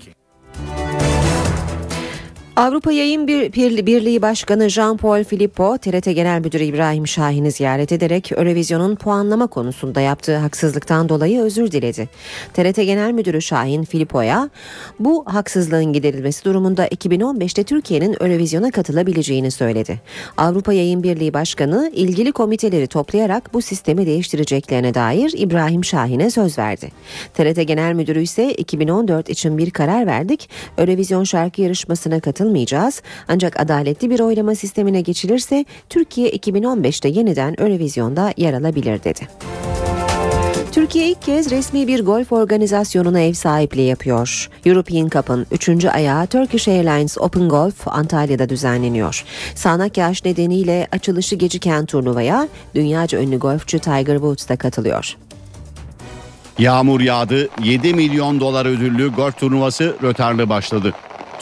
Speaker 2: Avrupa Yayın Bir- Bir- Birliği Başkanı Jean-Paul Filippo, TRT Genel Müdürü İbrahim Şahin'i ziyaret ederek Eurovision'un puanlama konusunda yaptığı haksızlıktan dolayı özür diledi. TRT Genel Müdürü Şahin Filippo'ya bu haksızlığın giderilmesi durumunda 2015'te Türkiye'nin Eurovision'a katılabileceğini söyledi. Avrupa Yayın Birliği Başkanı ilgili komiteleri toplayarak bu sistemi değiştireceklerine dair İbrahim Şahin'e söz verdi. TRT Genel Müdürü ise 2014 için bir karar verdik. Eurovision şarkı yarışmasına katılmayacağız. Ancak adaletli bir oylama sistemine geçilirse Türkiye 2015'te yeniden Eurovision'da yer alabilir dedi. Türkiye ilk kez resmi bir golf organizasyonuna ev sahipliği yapıyor. European Cup'ın 3. ayağı Turkish Airlines Open Golf Antalya'da düzenleniyor. Sağanak yağış nedeniyle açılışı geciken turnuvaya dünyaca ünlü golfçü Tiger Woods da katılıyor.
Speaker 20: Yağmur yağdı, 7 milyon dolar ödüllü golf turnuvası rötarlı başladı.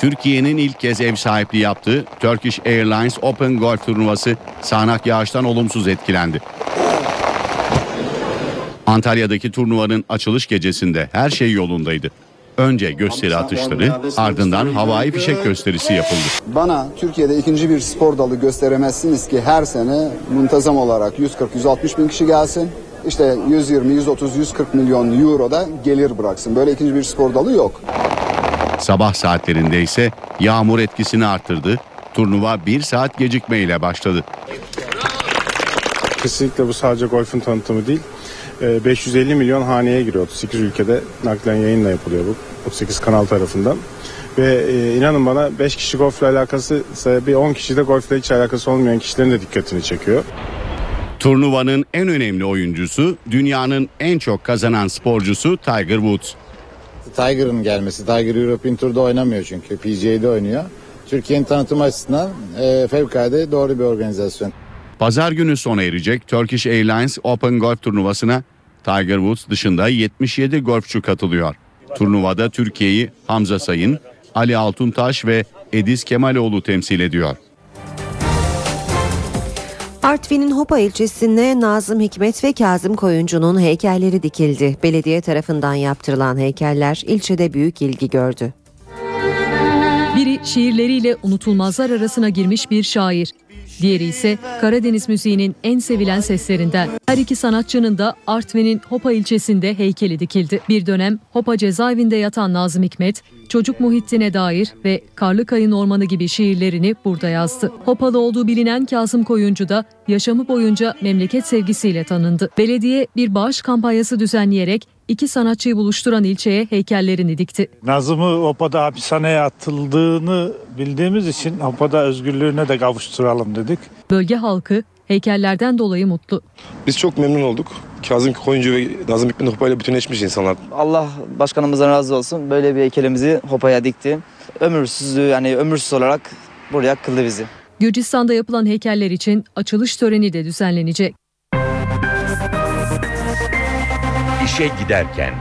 Speaker 20: Türkiye'nin ilk kez ev sahipliği yaptığı Turkish Airlines Open Golf turnuvası sağanak yağıştan olumsuz etkilendi. Antalya'daki turnuvanın açılış gecesinde her şey yolundaydı. Önce gösteri atışları, ardından havai fişek gösterisi yapıldı.
Speaker 27: Bana Türkiye'de ikinci bir spor dalı gösteremezsiniz ki her sene muntazam olarak 140-160 bin kişi gelsin. İşte 120, 130, 140 milyon euro da gelir bıraksın. Böyle ikinci bir spor dalı yok.
Speaker 20: Sabah saatlerinde ise yağmur etkisini arttırdı. Turnuva bir saat gecikmeyle başladı.
Speaker 28: Kesinlikle bu sadece golfün tanıtımı değil. Ee, 550 milyon haneye giriyor. 38 ülkede naklen yayınla yapılıyor bu. 38 kanal tarafından. Ve e, inanın bana 5 kişi golfle alakası bir 10 kişi de golfle hiç alakası olmayan kişilerin de dikkatini çekiyor.
Speaker 20: Turnuvanın en önemli oyuncusu, dünyanın en çok kazanan sporcusu Tiger Woods.
Speaker 29: Tiger'ın gelmesi. Tiger European Tour'da oynamıyor çünkü. PGA'de oynuyor. Türkiye'nin tanıtım açısından e, fevkalade doğru bir organizasyon.
Speaker 20: Pazar günü sona erecek Turkish Airlines Open Golf turnuvasına Tiger Woods dışında 77 golfçu katılıyor. Turnuvada Türkiye'yi Hamza Sayın, Ali Altuntaş ve Ediz Kemaloğlu temsil ediyor.
Speaker 2: Artvin'in Hopa ilçesinde Nazım Hikmet ve Kazım Koyuncu'nun heykelleri dikildi. Belediye tarafından yaptırılan heykeller ilçede büyük ilgi gördü.
Speaker 4: Biri şiirleriyle unutulmazlar arasına girmiş bir şair. Diğeri ise Karadeniz müziğinin en sevilen seslerinden. Her iki sanatçının da Artvin'in Hopa ilçesinde heykeli dikildi. Bir dönem Hopa cezaevinde yatan Nazım Hikmet, çocuk muhitine dair ve Karlıkayın Ormanı gibi şiirlerini burada yazdı. Hopalı olduğu bilinen Kasım Koyuncu da yaşamı boyunca memleket sevgisiyle tanındı. Belediye bir bağış kampanyası düzenleyerek iki sanatçıyı buluşturan ilçeye heykellerini dikti.
Speaker 30: Nazım'ı Hopa'da hapishaneye atıldığını bildiğimiz için Hopa'da özgürlüğüne de kavuşturalım dedik.
Speaker 4: Bölge halkı heykellerden dolayı mutlu.
Speaker 31: Biz çok memnun olduk. Kazım Koyuncu ve Nazım Hikmet Hopa ile bütünleşmiş insanlar.
Speaker 6: Allah başkanımızdan razı olsun. Böyle bir heykelimizi Hopa'ya dikti. Ömürsüzlüğü yani ömürsüz olarak buraya kıldı bizi.
Speaker 4: Gürcistan'da yapılan heykeller için açılış töreni de düzenlenecek.
Speaker 1: İşe giderken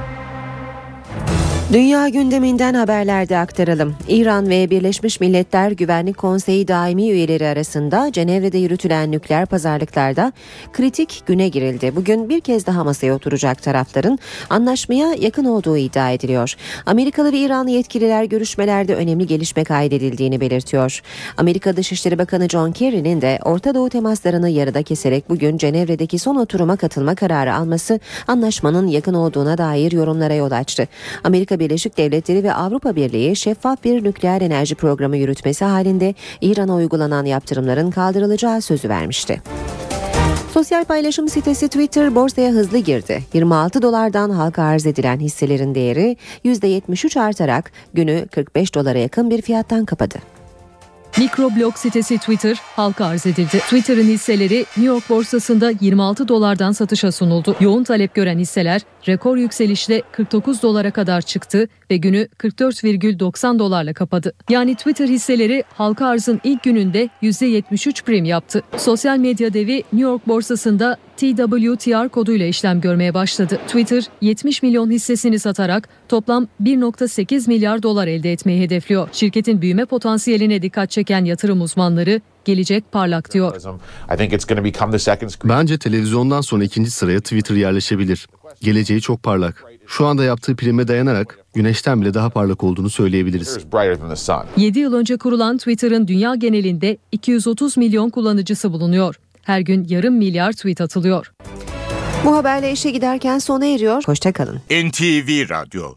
Speaker 2: Dünya gündeminden haberlerde aktaralım. İran ve Birleşmiş Milletler Güvenlik Konseyi daimi üyeleri arasında Cenevre'de yürütülen nükleer pazarlıklarda kritik güne girildi. Bugün bir kez daha masaya oturacak tarafların anlaşmaya yakın olduğu iddia ediliyor. Amerikalı ve İranlı yetkililer görüşmelerde önemli gelişme kaydedildiğini belirtiyor. Amerika Dışişleri Bakanı John Kerry'nin de Orta Doğu temaslarını yarıda keserek bugün Cenevre'deki son oturuma katılma kararı alması anlaşmanın yakın olduğuna dair yorumlara yol açtı. Amerika Birleşik Devletleri ve Avrupa Birliği şeffaf bir nükleer enerji programı yürütmesi halinde İran'a uygulanan yaptırımların kaldırılacağı sözü vermişti. Sosyal paylaşım sitesi Twitter borsaya hızlı girdi. 26 dolardan halka arz edilen hisselerin değeri %73 artarak günü 45 dolara yakın bir fiyattan kapadı.
Speaker 4: Mikroblog sitesi Twitter halka arz edildi. Twitter'ın hisseleri New York borsasında 26 dolardan satışa sunuldu. Yoğun talep gören hisseler rekor yükselişle 49 dolara kadar çıktı ve günü 44,90 dolarla kapadı. Yani Twitter hisseleri halka arzın ilk gününde %73 prim yaptı. Sosyal medya devi New York borsasında TWTR koduyla işlem görmeye başladı. Twitter 70 milyon hissesini satarak toplam 1.8 milyar dolar elde etmeyi hedefliyor. Şirketin büyüme potansiyeline dikkat çeken yatırım uzmanları gelecek parlak diyor.
Speaker 32: Bence televizyondan sonra ikinci sıraya Twitter yerleşebilir. Geleceği çok parlak. Şu anda yaptığı prime dayanarak güneşten bile daha parlak olduğunu söyleyebiliriz.
Speaker 4: 7 yıl önce kurulan Twitter'ın dünya genelinde 230 milyon kullanıcısı bulunuyor. Her gün yarım milyar tweet atılıyor.
Speaker 2: Bu haberle işe giderken sona eriyor. Hoşçakalın.
Speaker 1: NTV Radyo